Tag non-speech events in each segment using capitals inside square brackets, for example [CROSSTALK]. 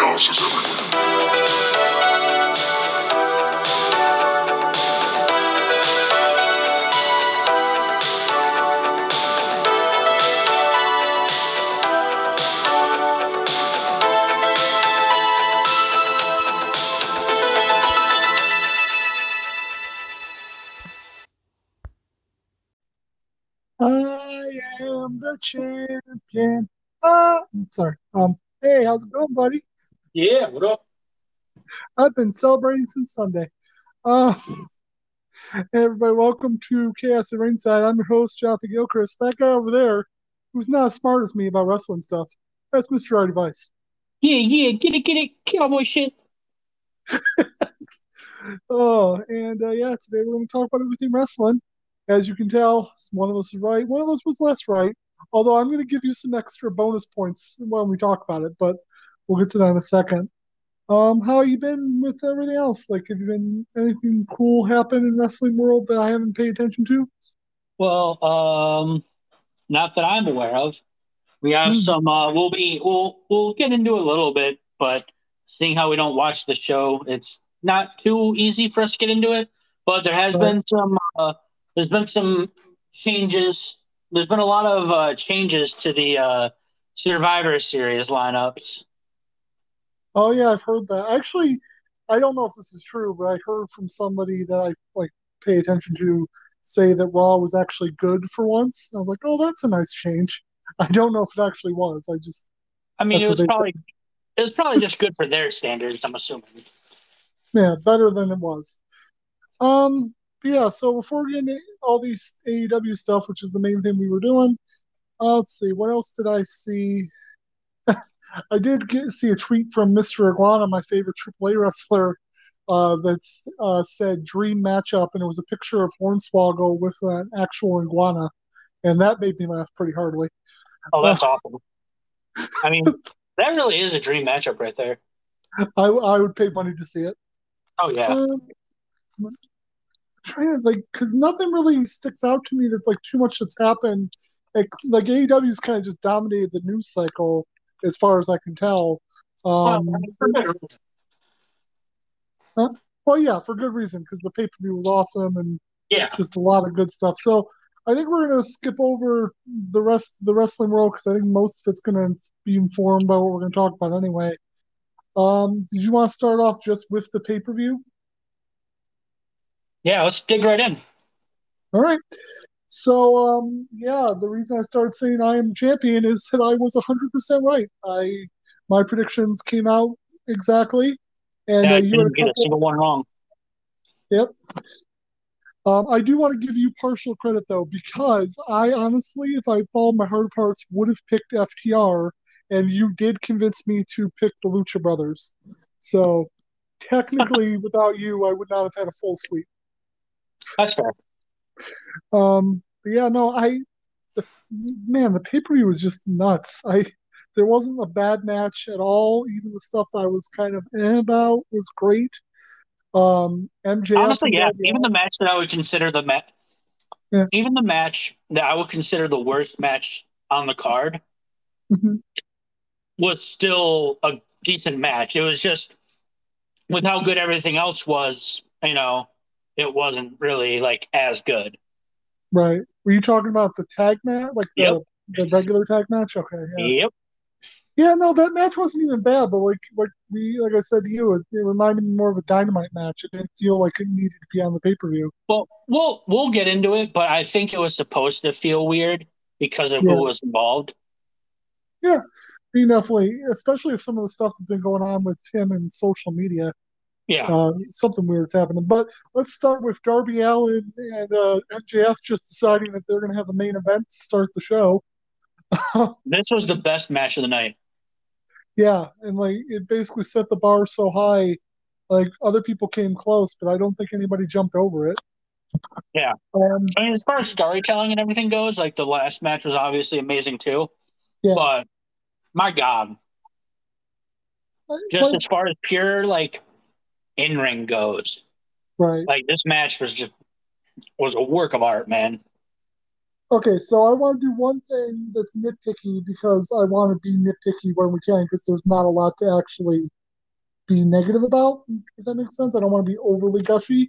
Chaos is everywhere. I am the champion. Ah, I'm sorry. Um, hey, how's it going, buddy? Yeah, what up? I've been celebrating since Sunday. Uh, [LAUGHS] hey everybody, welcome to Chaos at Ringside. I'm your host, Jonathan Gilchrist. That guy over there, who's not as smart as me about wrestling stuff, that's Mr. Artie Vice. Yeah, yeah, get it, get it, cowboy shit. [LAUGHS] Oh, and uh, yeah, today we're going to talk about everything wrestling. As you can tell, one of us is right, one of us was less right. Although I'm going to give you some extra bonus points when we talk about it, but we'll get to that in a second. Um, how you been with everything else? Like, have you been anything cool happen in wrestling world that I haven't paid attention to? Well, um, not that I'm aware of. We have Hmm. some. Uh, we'll be. We'll we'll get into it a little bit, but seeing how we don't watch the show, it's not too easy for us to get into it. But there has Right. been some. Uh, there's been some changes. There's been a lot of uh, changes to the uh, Survivor Series lineups. Oh yeah, I've heard that. Actually, I don't know if this is true, but I heard from somebody that I like pay attention to say that Raw was actually good for once. I was like, oh, that's a nice change. I don't know if it actually was. I just I mean, it was probably it was probably just good for their standards. I'm assuming. yeah, better than it was. Um, but yeah. So before we get into all these AEW stuff, which is the main thing we were doing, uh, let's see, what else did I see? I did get, see a tweet from Mr. Iguana, my favorite AAA wrestler, uh, that's uh, said dream matchup, and it was a picture of Hornswoggle with an actual iguana, and that made me laugh pretty heartily. Oh, that's awesome. I mean, [LAUGHS] that really is a dream matchup right there. I, I would pay money to see it. Oh yeah. Um, I'm trying to like, because nothing really sticks out to me that's like too much that's happened. Like, like AEW's kind of just dominated the news cycle as far as I can tell. Um, well, yeah, for good reason because the pay per view was awesome and yeah. just a lot of good stuff. So I think we're gonna skip over the rest of the wrestling world because I think most of it's gonna be informed by what we're gonna talk about anyway. Um, did you want to start off just with the pay per view? Yeah, let's dig right in. All right. So um, yeah, the reason I started saying I am champion is that I was hundred percent right. I my predictions came out exactly, and Yeah, uh, you didn't get a single one wrong. Yep. Um, I do want to give you partial credit though, because I honestly, if I followed my heart of hearts, would have picked FTR, and you did convince me to pick the Lucha Brothers. So technically, [LAUGHS] without you, I would not have had a full sweep. That's fair. Um, but yeah, no, I, the, man, the pay per view was just nuts. I, there wasn't a bad match at all. Even the stuff that I was kind of eh about was great. Um, MJF Honestly, yeah. Even the match that I would consider the match, Yeah. even the match that I would consider the worst match on the card Mhm. was still a decent match. It was just with how good everything else was, you know, it wasn't really like as good. Right. Were you talking about the tag match, like the Yep. the regular tag match? Okay. Yeah. Yep. Yeah. No, that match wasn't even bad, but like like we like I said to you, it, it reminded me more of a dynamite match. It didn't feel like it needed to be on the pay per view. Well, we'll we'll get into it, but I think it was supposed to feel weird because of Yeah. who was involved. Yeah, I mean, definitely, especially if some of the stuff that's been going on with him and social media, Yeah. uh, something weird's happening. But let's start with Darby Allin and uh, MJF just deciding that they're going to have a main event to start the show. [LAUGHS] This was the best match of the night. Yeah, and like it basically set the bar so high, like other people came close, but I don't think anybody jumped over it. Yeah. Um, I mean, as far as storytelling and everything goes, like the last match was obviously amazing too. Yeah. But my God, just as far as pure like in ring goes, right. like this match was just was a work of art, man. Okay, so I want to do one thing that's nitpicky because I want to be nitpicky when we can because there's not a lot to actually be negative about. If that makes sense, I don't want to be overly gushy.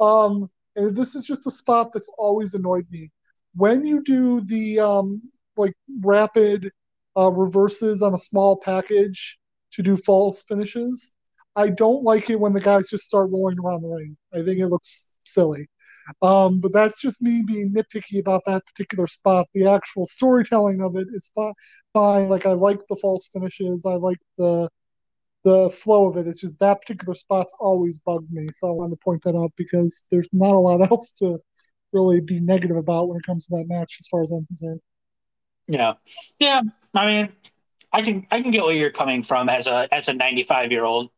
Um, and this is just a spot that's always annoyed me when you do the um, like rapid uh, reverses on a small package to do false finishes. I don't like it when the guys just start rolling around the ring. I think it looks silly. Um, but that's just me being nitpicky about that particular spot. The actual storytelling of it is fine. Like I like the false finishes. I like the the flow of it. It's just that particular spot's always bugged me. So I wanted to point that out because there's not a lot [LAUGHS] else to really be negative about when it comes to that match, as far as I'm concerned. Yeah, yeah. I mean, I can I can get where you're coming from as a as a 95 year old.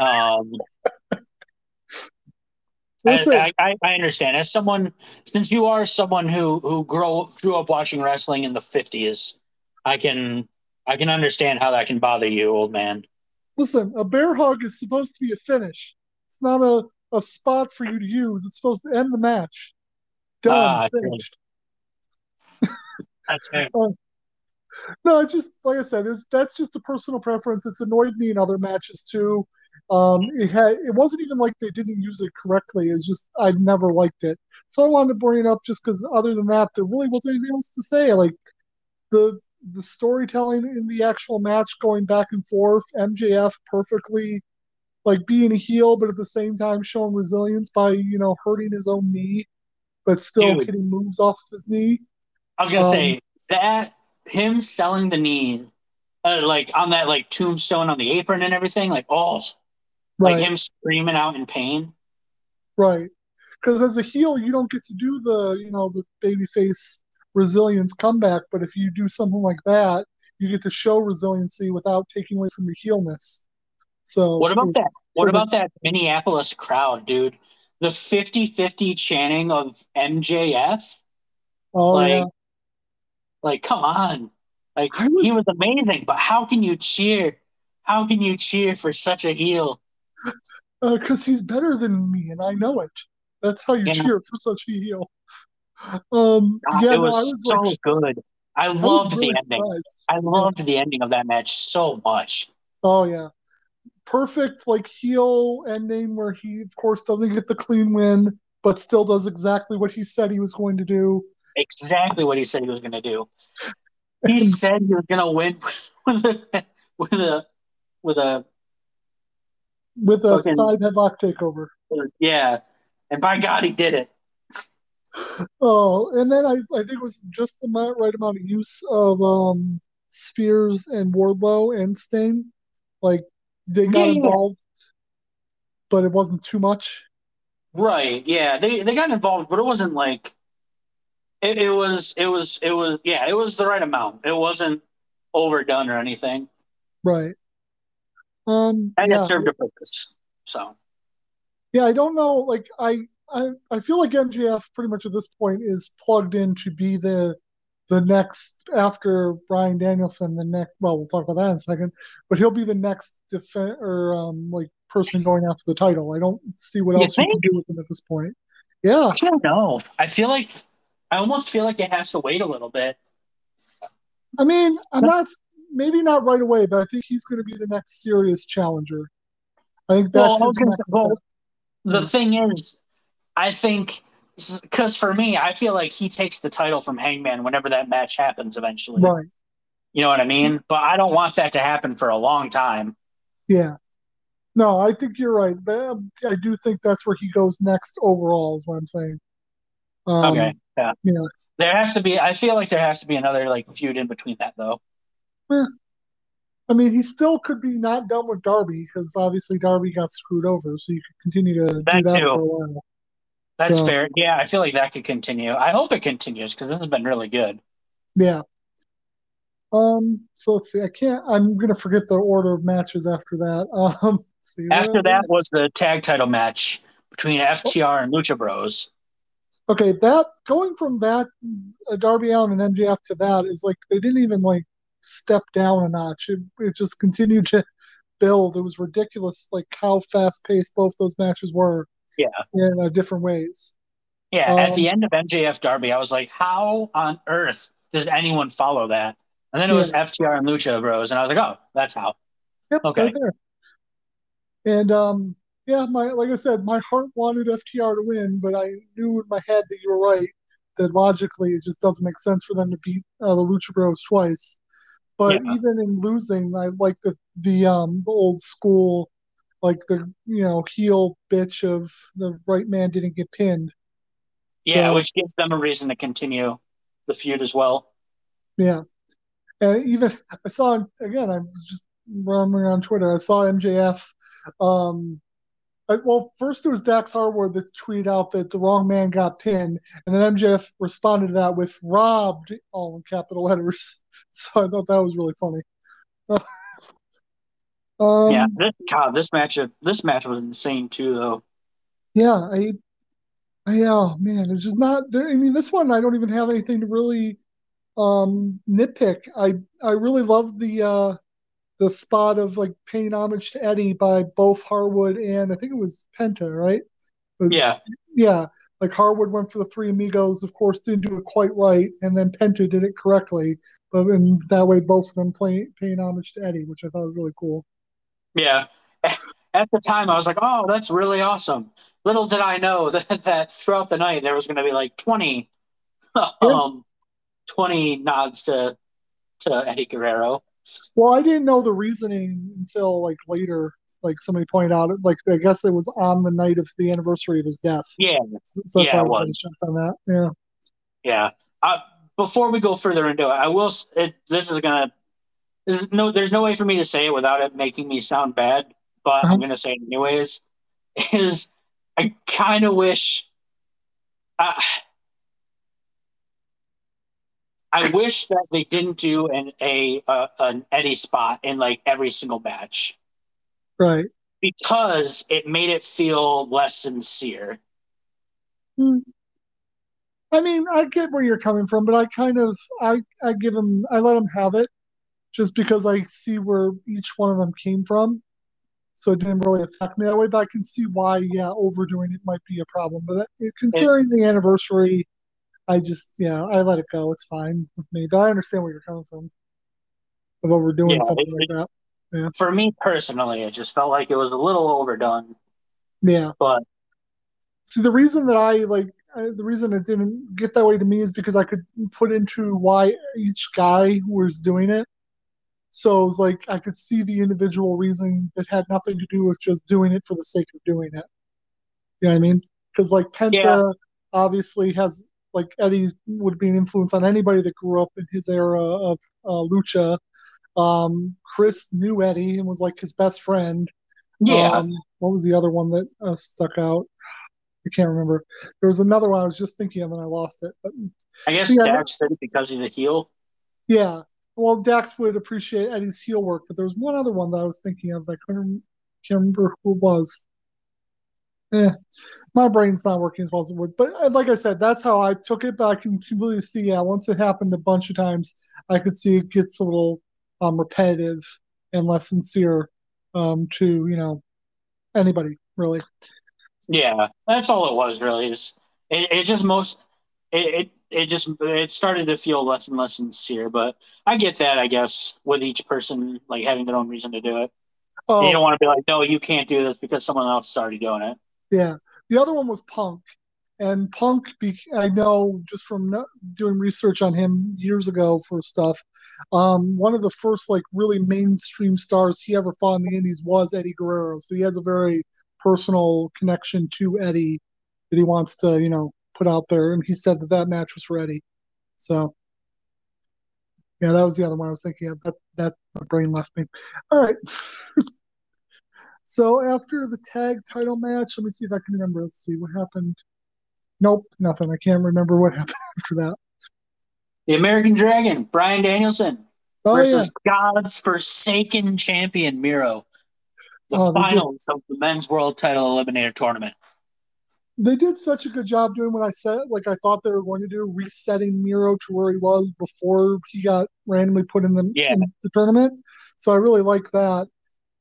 Um, [LAUGHS] I, I, I, understand. As someone, since you are someone who who grew grew up watching wrestling in the fifties, I can I can understand how that can bother you, old man. Listen, a bear hug is supposed to be a finish. It's not a, a spot for you to use. It's supposed to end the match. Done. Ah, finished. [LAUGHS] That's fair. Uh, [LAUGHS] no, it's just like I said. that's just a personal preference. It's annoyed me in other matches too. Um, it had it wasn't even like they didn't use it correctly. It's just I never liked it, so I wanted to bring it up just because. Other than that, there really wasn't anything else to say. Like the the storytelling in the actual match, going back and forth, MJF perfectly like being a heel, but at the same time showing resilience by you know hurting his own knee, but still Dude. getting moves off of his knee. I was gonna um, say that him selling the knee, uh, like on that like tombstone on the apron and everything, like oh, Right. Like him screaming out in pain. Right. Because as a heel, you don't get to do the, you know, the babyface resilience comeback. But if you do something like that, you get to show resiliency without taking away from your heelness. So what about that? What about that Minneapolis crowd, dude? The 50-50 chanting of MJF. Oh like, yeah. Like, come on. Like was, he was amazing, but how can you cheer? How can you cheer for such a heel? Because uh, he's better than me, and I know it. That's how you yeah. cheer for such a heel. Um, God, yeah, it was, no, was so like, good. I loved really the ending. Surprised. I loved yeah. the ending of that match so much. Oh yeah, perfect like heel ending where he, of course, doesn't get the clean win, but still does exactly what he said he was going to do. Exactly what he said he was going to do. [LAUGHS] He said he was going to win [LAUGHS] with a with a with a with a Fucking, side headlock takeover. Yeah, and by God, he did it. Oh, and then I, I think it was just the right amount of use of um, Spears and Wardlow and Sting. Like they got yeah, involved, but it wasn't too much. Right. Yeah. They they got involved, but it wasn't like it, it was it was it was yeah, it was the right amount. It wasn't overdone or anything. Right. Um, and yeah. it served a purpose. So, yeah, I don't know. Like, I, I, I feel like MJF pretty much at this point is plugged in to be the the next after Bryan Danielson. The next, well, we'll talk about that in a second. But he'll be the next defense or um, like person going after the title. I don't see what you else think? you can do with him at this point. Yeah, I don't know. I feel like I almost feel like it has to wait a little bit. I mean, I'm not maybe not right away, but I think he's going to be the next serious challenger. I think that's well, well, The thing is, I think because for me, I feel like he takes the title from Hangman whenever that match happens eventually. Right. You know what I mean? But I don't want that to happen for a long time. Yeah. No, I think you're right. But um, I do think that's where he goes next overall, is what I'm saying. Um, okay. Yeah. Yeah. There has to be. I feel like there has to be another like feud in between that, though. Eh. I mean, he still could be not done with Darby because obviously Darby got screwed over, so you could continue to that do that too. for a while. That's so, fair. Yeah, I feel like that could continue. I hope it continues because this has been really good. Yeah. Um. So let's see. I can't. I'm gonna forget the order of matches after that. [LAUGHS] Um. See, after that was the tag title match between FTR and Lucha Bros. Okay, that going from that uh, Darby Allin and MJF to that is like they didn't even like step down a notch. It, it just continued to build. It was ridiculous, like how fast paced both those matches were. Yeah, in uh, different ways. Yeah, at Um, the end of MJF Darby, I was like, how on earth does anyone follow that? And then it was FTR and Lucha Bros, and I was like, oh, that's how. Yep, Okay. right there. And um, yeah, my like I said, my heart wanted FTR to win, but I knew in my head that you were right. That logically, it just doesn't make sense for them to beat uh, the Lucha Bros twice. But Yeah. even in losing, I like the the um the old school, like the you know heel bitch of the right man didn't get pinned. Yeah, So- which gives them a reason to continue the feud as well. Yeah. And even I saw again, I was just roaming around Twitter. I saw MJF. Um, well, first it was Dax Harwood that tweeted out that the wrong man got pinned, and then MJF responded to that with "robbed" all in capital letters. [LAUGHS] So I thought that was really funny. [LAUGHS] um, yeah, this, God, this match, this match was insane too, though. Yeah, I, I, oh man, it's just not there. I mean, this one I don't even have anything to really um nitpick. I I really love the uh the spot of like paying homage to Eddie by both Harwood and I think it was Penta, right? Was- Yeah, yeah. Like Harwood went for the three amigos, of course, didn't do it quite right, and then Penta did it correctly. But in that way, both of them play, paying homage to Eddie, which I thought was really cool. yeah. [LAUGHS] At the time, I was like, "Oh, that's really awesome." Little did I know [LAUGHS] that, that throughout the night there was going to be like twenty, [LAUGHS] um, twenty nods to to Eddie Guerrero. Well, I didn't know the reasoning until like later. Like somebody pointed out, like I guess it was on the night of the anniversary of his death. Yeah, So that's Yeah, why I was. checked on that. Yeah. Yeah. Uh, before we go further into it, I will. It, this is gonna. There's no. There's no way for me to say it without it making me sound bad, but Uh-huh. I'm gonna say it anyways. [LAUGHS] Is I kind of wish. Uh, I wish that they didn't do an a uh, an Eddie spot in like every single match Right. because it made it feel less sincere. Hmm. I mean, I get where you're coming from, but I kind of I I give them I let them have it just because I see where each one of them came from. So it didn't really affect me that way, but I can see why, yeah, overdoing it might be a problem. But that, considering the anniversary, I just, yeah, I let it go. It's fine with me. But I understand where you're coming from of overdoing Yeah, something it- like that. For me personally, it just felt like it was a little overdone. Yeah. But See, the reason that I like uh, the reason it didn't get that way to me is because I could put into why each guy was doing it. So it was like I could see the individual reasons that had nothing to do with just doing it for the sake of doing it. You know what I mean? Because like Penta Yeah. obviously has like Eddie would be an influence on anybody that grew up in his era of uh, lucha. Um, Chris knew Eddie and was like his best friend. yeah, Um, what was the other one that uh, stuck out? I can't remember. There was another one I was just thinking of and I lost it. But I guess Yeah. Dax did it because he's a heel. yeah, well, Dax would appreciate Eddie's heel work, but there was one other one that I was thinking of. that I couldn't can't remember who it was. Eh, my brain's not working as well as it would. But uh, like I said, that's how I took it. But I can completely see, yeah, once it happened a bunch of times, I could see it gets a little um, repetitive and less sincere um, to you know anybody really. Yeah, that's all it was really. Is it, it just most it, it it just it started to feel less and less sincere. But I get that, I guess, with each person like having their own reason to do it. Oh, You don't want to be like, no, you can't do this because someone else is already doing it. Yeah, the other one was Punk, and Punk. Be, I know just from doing research on him years ago for stuff. Um, one of the first like really mainstream stars he ever fought in the Indies was Eddie Guerrero. So he has a very personal connection to Eddie that he wants to you know put out there, and he said that that match was for Eddie. So. Yeah, that was the other one I was thinking of. That that my brain left me. All right. [LAUGHS] So after the tag title match, let me see if I can remember. Let's see what happened. Nope, nothing. I can't remember what [LAUGHS] happened after that. The American Dragon, Bryan Danielson Oh versus God's Forsaken champion Miro. The Oh, finals of the men's world title eliminator tournament. they did such a good job doing what I said. Like I thought they were going to do, resetting Miro to where he was before he got randomly put in the Yeah. in the tournament. So I really like that.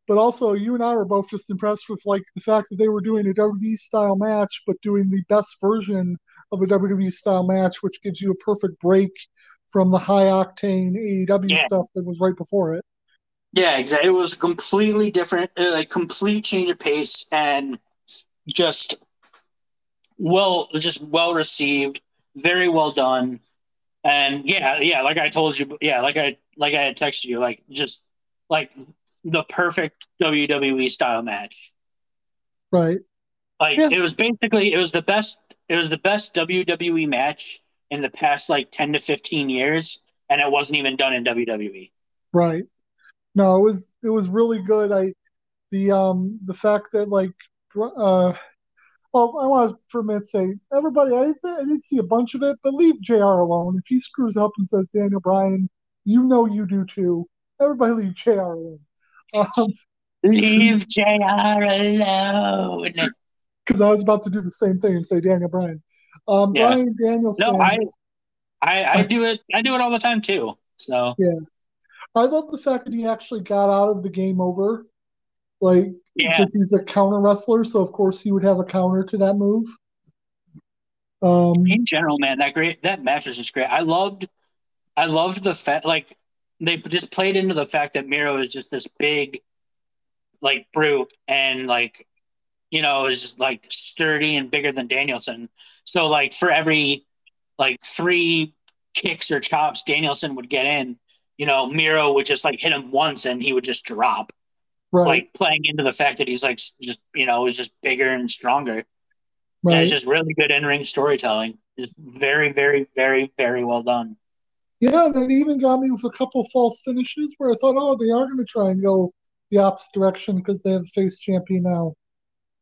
But also you and I were both just impressed with like the fact that they were doing a WWE style match, but doing the best version of a WWE style match, which gives you a perfect break from the high octane AEW Yeah. stuff that was right before it. Yeah, exactly. It was completely different, uh, like complete change of pace, and just well, just well received, very well done, and yeah, yeah, like I told you, yeah, like I like I had texted you, like just like the perfect WWE style match. Right. Like Yeah. it was basically it was the best it was the best WWE match in the past like ten to fifteen years, and it wasn't even done in. WWE. Right. No, it was it was really good. I the um the fact that like uh oh I want to for a minute say everybody I, I didn't see a bunch of it, but leave JR alone. If he screws up and says Daniel Bryan, you know you do too. Everybody leave JR alone. Um, Leave JR alone. because I was about to do the same thing and say Daniel Bryan. Um, Yeah. Bryan Danielson. No, I, I, I do it. I do it all the time too. So yeah, I love the fact that he actually got out of the game over. Like, Yeah. he's a counter wrestler, so of course he would have a counter to that move. Um, in general, man, that great that match was just great. I loved, I loved the fact like they just played into the fact that Miro is just this big, like brute, and like, you know, is just like sturdy and bigger than Danielson. So like for every like three kicks or chops Danielson would get in, you know, Miro would just like hit him once and he would just drop. right, like playing into the fact that he's like just you know he's just bigger and stronger. And it's just really good in ring storytelling. Just very, very, very, very well done. Yeah, and it even got me with a couple false finishes where I thought, oh, they are going to try and go the opposite direction because they have a face champion now.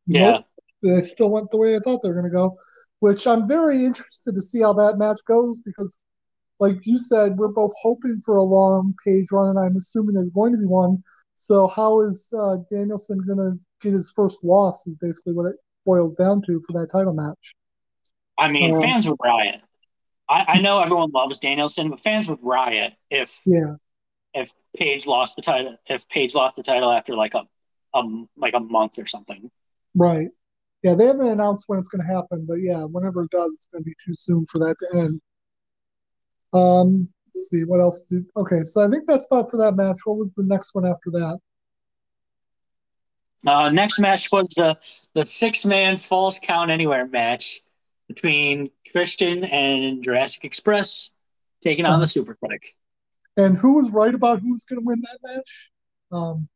Yeah, Nope, they still went the way I thought they were going to go, which I'm very [LAUGHS] interested to see how that match goes because, like you said, we're both hoping for a long page run, and I'm assuming there's going to be one. So, how is uh, Danielson going to get his first loss? Is basically what it boils down to for that title match. I mean, Um, fans would riot. I, I know everyone loves Danielson, but fans would riot if Yeah, if Page lost the title. If Page lost the title after like a um like a month or something. right. Yeah, they haven't announced when it's going to happen, but yeah, whenever it does, it's going to be too soon for that to end. Um, let's see what else did. Okay, so I think that's about for that match. What was the next one after that? Uh, next match was the the six man falls count anywhere match between Christian and Jurassic Express taking on the SuperKliq. And who was right about who was going to win that match? Um,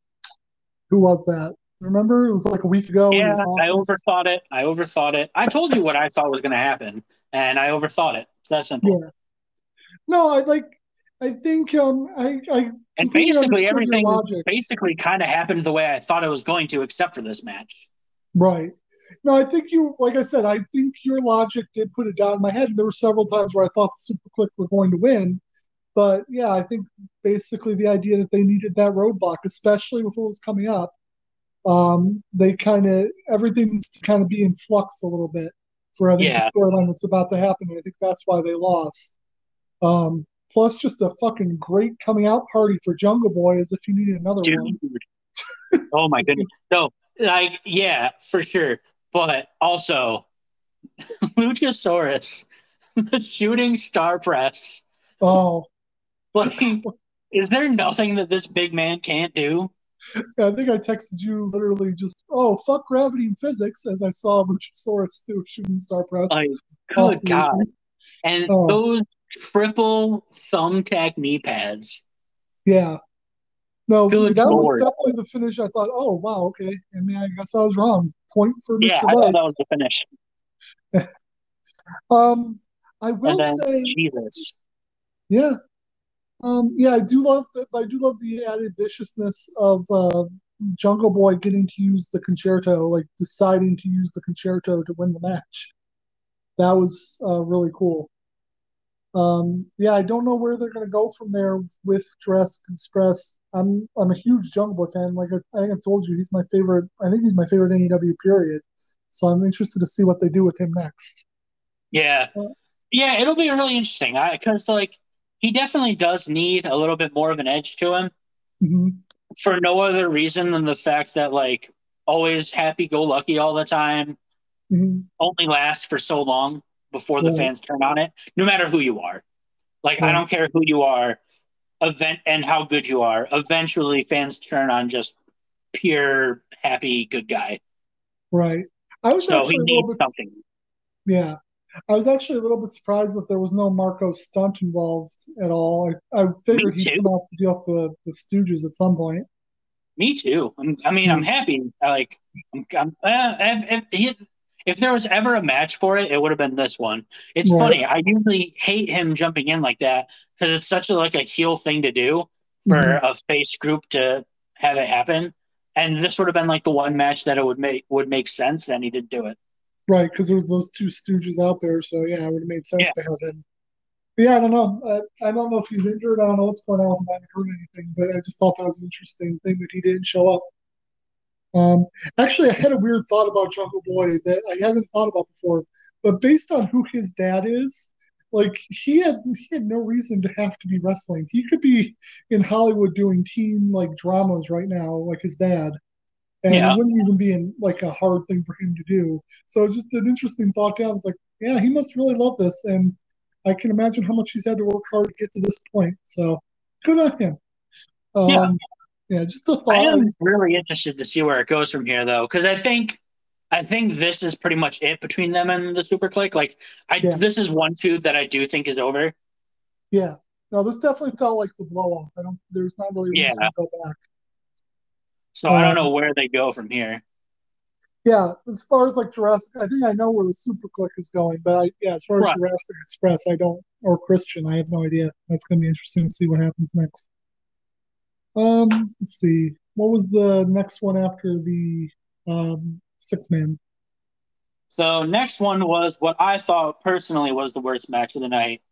who was that? Remember, it was like a week ago. Yeah, I overthought it. I overthought it. I told you what I thought was going to happen, and I overthought it. It's that simple. Yeah. No, I like. I think um, I I And basically, everything basically kind of happened the way I thought it was going to, except for this match. Right. No, I think you, like I said, I think your logic did put it down in my head. And There were several times where I thought the SuperKliq were going to win. But yeah, I think basically the idea that they needed that roadblock, especially with what was coming up, um, they kind of, everything needs to kind of be in flux a little bit for I think Yeah. the storyline that's about to happen. I think that's why they lost. Um, plus, just a fucking great coming out party for Jungle Boy as if you needed another Dude. one. oh my goodness. [LAUGHS] So, like, yeah, for sure. But also, [LAUGHS] Luchasaurus, the shooting star press. Oh, [LAUGHS] Like, is there nothing that this big man can't do? Yeah, I think I texted you literally just, oh, fuck gravity and physics, as I saw Luchasaurus do shooting star press. Like, Oh, good God. And Oh. those triple thumbtack knee pads. Yeah. No, Good that lord. was definitely the finish. I thought, oh, wow, okay. I mean, I guess I was wrong. Point for Mr. Yeah, I thought that was the finish. [LAUGHS] Um, I will say, Jesus. yeah. Um, yeah, I do love that. I do love the added viciousness of uh, Jungle Boy getting to use the con-chair-to, like deciding to use the con-chair-to to win the match. That was uh, really cool. Um, yeah, I don't know where they're going to go from there with Jurassic Express. I'm I'm a huge Jungle Boy fan. Like I, I think I've told you, he's my favorite. I think he's my favorite AEW period. So I'm interested to see what they do with him next. Yeah. Yeah, it'll be really interesting. I because like he definitely does need a little bit more of an edge to him. hmm for no other reason than the fact that like always happy go lucky all the time Mhm. only lasts for so long before the fans turn on it, no matter who you are. Like I don't care who you are, event and how good you are. Eventually, fans turn on just pure happy good guy. Right. I was So he needs bit something. Yeah. I was actually a little bit surprised that there was no Marko Stunt involved at all. I, I figured he'd come out to deal with the, the Stooges at some point. Me too. I'm, I mean, I'm Hmm. happy. I Like, I'm, I'm, uh, if, he, if there was ever a match for it, it would have been this one. It's Right. funny. I usually hate him jumping in like that because it's such a like a heel thing to do for Mhm. a face group to have it happen. And this would have been like the one match that it would make would make sense, and he didn't do it. Right, because there was those two Stooges out there, so yeah, it would have made sense Yeah. to have him. But yeah, I don't know. I, I don't know if he's injured. I don't know what's going on with him. I haven't heard anything, but I just thought that was an interesting thing that he didn't show up. Um, actually, I had a weird thought about Jungle Boy that I hadn't thought about before. But based on who his dad is, like he had he had no reason to have to be wrestling. He could be in Hollywood doing teen like dramas right now, like his dad. And Yeah. it wouldn't even be in like a hard thing for him to do. So it's just an interesting thought. I was like, yeah, he must really love this, and I can imagine how much he's had to work hard to get to this point. So good on him. Um, Yeah. Yeah, just a thought. I am really interested to see where it goes from here, though, because I think I think this is pretty much it between them and the SuperKliq. Like, I Yeah. this is one feud that I do think is over. Yeah. No, this definitely felt like the blow off. I don't. There's not really reason Yeah. to go back. So I don't Um, know where they go from here. Yeah, as far as like Jurassic, I think I know where the SuperKliq is going, but I yeah, as far as Right. Jurassic Express, I don't or Christian, I have no idea. That's going to be interesting to see what happens next. Um, let's see, what was the next one after the um six man? So next one was what I thought personally was the worst match of the night,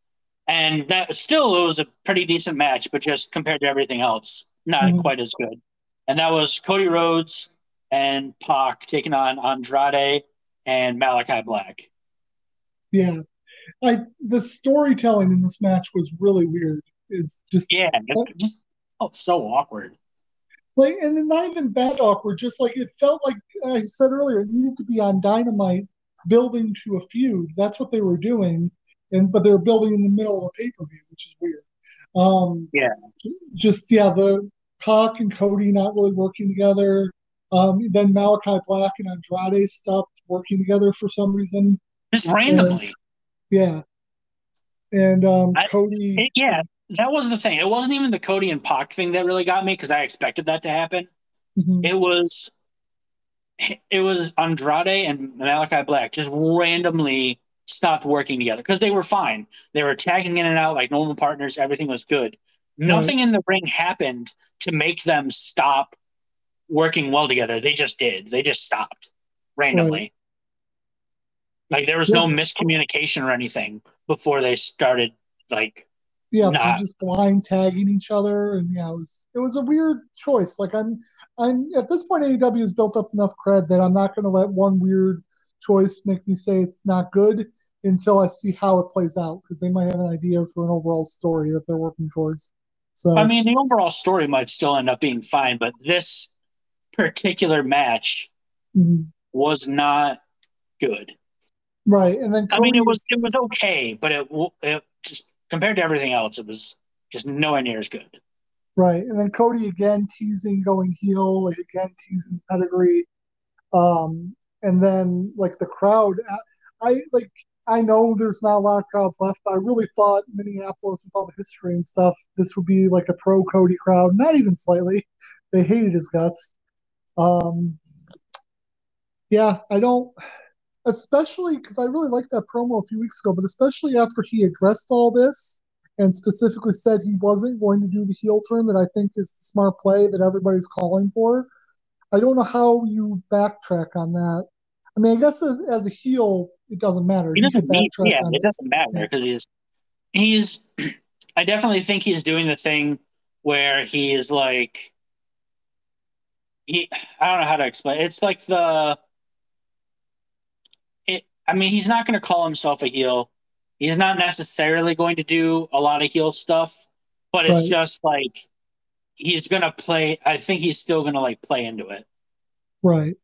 and that still it was a pretty decent match, but just compared to everything else, not Mhm. quite as good. And that was Cody Rhodes and Pac taking on Andrade and Malakai Black. Yeah, I the storytelling in this match was really weird. Is just Yeah, so awkward. like and not even bad awkward just like it felt like i said earlier it needed to be on dynamite building to a feud that's what they were doing and but they were building in the middle of a pay-per-view which is weird um Yeah. just yeah the Pac and cody not really working together um then malakai black and andrade stopped working together for some reason Just randomly. yeah and um I- cody It- yeah, that was the thing. It wasn't even the Cody and Pac thing that really got me because I expected that to happen. Mhm. It was it was Andrade and Malakai Black just randomly stopped working together because they were fine. They were tagging in and out like normal partners. Everything was good. Nothing in the ring happened to make them stop working well together. They just did. They just stopped randomly. Like there was no miscommunication or anything before they started. Like Yeah, Nah. just blind tagging each other, and yeah, it was it was a weird choice. Like I'm, I'm at this point, AEW has built up enough cred that I'm not going to let one weird choice make me say it's not good until I see how it plays out because they might have an idea for an overall story that they're working towards. So I mean, the overall story might still end up being fine, but this particular match mhm. was not good. right, and then I mean, it was it was okay, but it, it compared to everything else, it was just nowhere near as good. Right, and then Cody again teasing going heel, like again teasing pedigree, um, and then like the crowd. I, like I know there's not a lot of crowds left, but I really thought Minneapolis with all the history and stuff, this would be like a pro Cody crowd. Not even slightly. They hated his guts. Um, yeah, I don't. Especially because I really liked that promo a few weeks ago, but especially after he addressed all this and specifically said he wasn't going to do the heel turn that I think is the smart play that everybody's calling for. I don't know how you backtrack on that. I mean, I guess as, as a heel, it doesn't matter. He doesn't yeah, it it. doesn't matter because he's he's. [CLEARS THROAT] I definitely think he's doing the thing where he is like he. I don't know how to explain. It's like the. I mean, he's not going to call himself a heel. He's not necessarily going to do a lot of heel stuff, but it's Right. just like he's gonna play. I think he's still gonna like play into it. Right.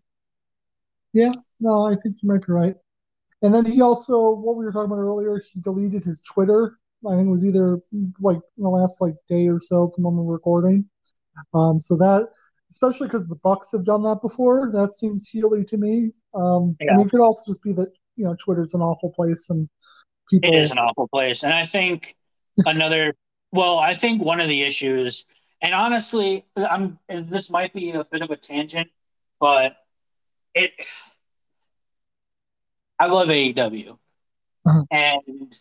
Yeah, no, I think you might be right. And then he also, what we were talking about earlier, he deleted his Twitter. I think it was either like in the last like day or so from when we were recording. Um, so that, especially because the Bucks have done that before, that seems healy to me. Um, Yeah. and it could also just be that you know Twitter's an awful place and people. It is an awful place, and I think [LAUGHS] another. Well, I think one of the issues, and honestly, I'm. and This might be a bit of a tangent, but it. I love AEW, Uh-huh. and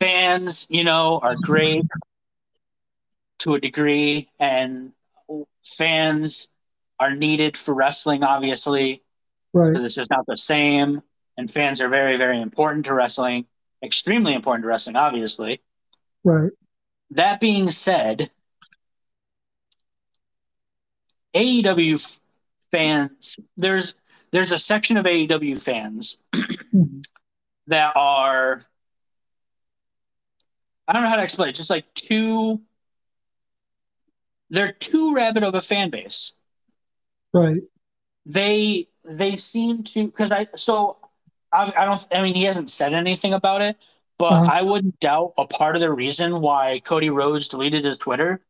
fans, you know, are great to a degree, and fans are needed for wrestling, obviously Right. because it's just not the same. And fans are very, very important to wrestling, extremely important to wrestling, obviously. Right. That being said, AEW fans, there's there's a section of AEW fans Mhm. that are I don't know how to explain it, just like too they're too rabid of a fan base. Right. they they seem to because I so I, I don't I mean he hasn't said anything about it, but Uh-huh. I wouldn't doubt a part of the reason why Cody Rhodes deleted his Twitter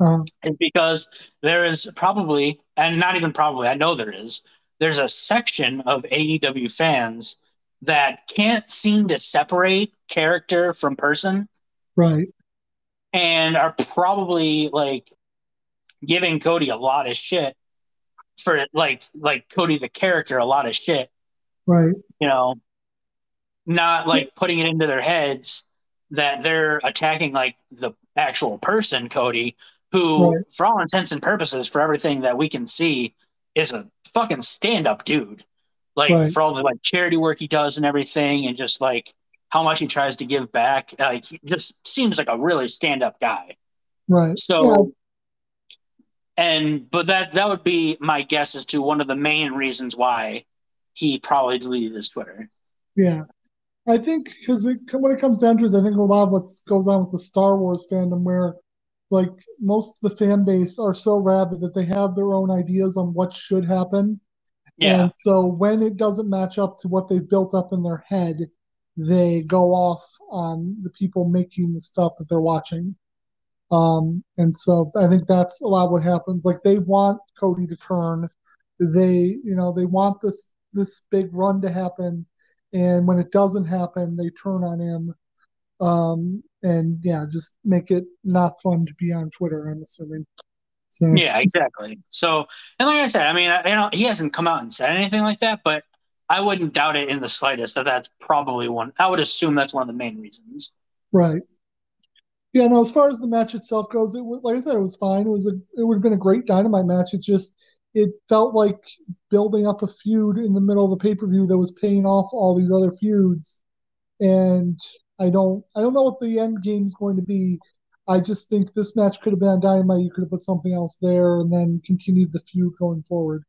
Uh, is because there is probably and not even probably I know there is there's a section of AEW fans that can't seem to separate character from person right. and are probably like giving Cody a lot of shit for like like Cody the character a lot of shit Right. you know, not like putting it into their heads that they're attacking like the actual person, Cody, who, Right. for all intents and purposes, for everything that we can see, is a fucking stand up dude. Like Right. for all the like charity work he does and everything, and just like how much he tries to give back. Like he just seems like a really stand up guy. Right. So, and but that that would be my guess as to one of the main reasons why he probably deleted his Twitter. Yeah. I think because it, when it comes down to it, I think a lot of what goes on with the Star Wars fandom, where like most of the fan base are so rabid that they have their own ideas on what should happen. Yeah, And so when it doesn't match up to what they've built up in their head, they go off on the people making the stuff that they're watching. Um, and so I think that's a lot of what happens. Like they want Cody to turn. They, you know, they want this this big run to happen. And when it doesn't happen, they turn on him. Um, and yeah, just make it not fun to be on Twitter, I'm assuming. So yeah, exactly. So, and like I said, I mean, I, you know, he hasn't come out and said anything like that, but I wouldn't doubt it in the slightest that that's probably one. I would assume that's one of the main reasons. Right. Yeah, no, as far as the match itself goes, it was, like I said, it was fine. It was a, it would have been a great dynamite match. It just, it felt like building up a feud in the middle of the pay per view that was paying off all these other feuds. And I don't, I don't know what the end game is going to be. I just think this match could have been on Dynamite. You could have put something else there and then continued the feud going forward.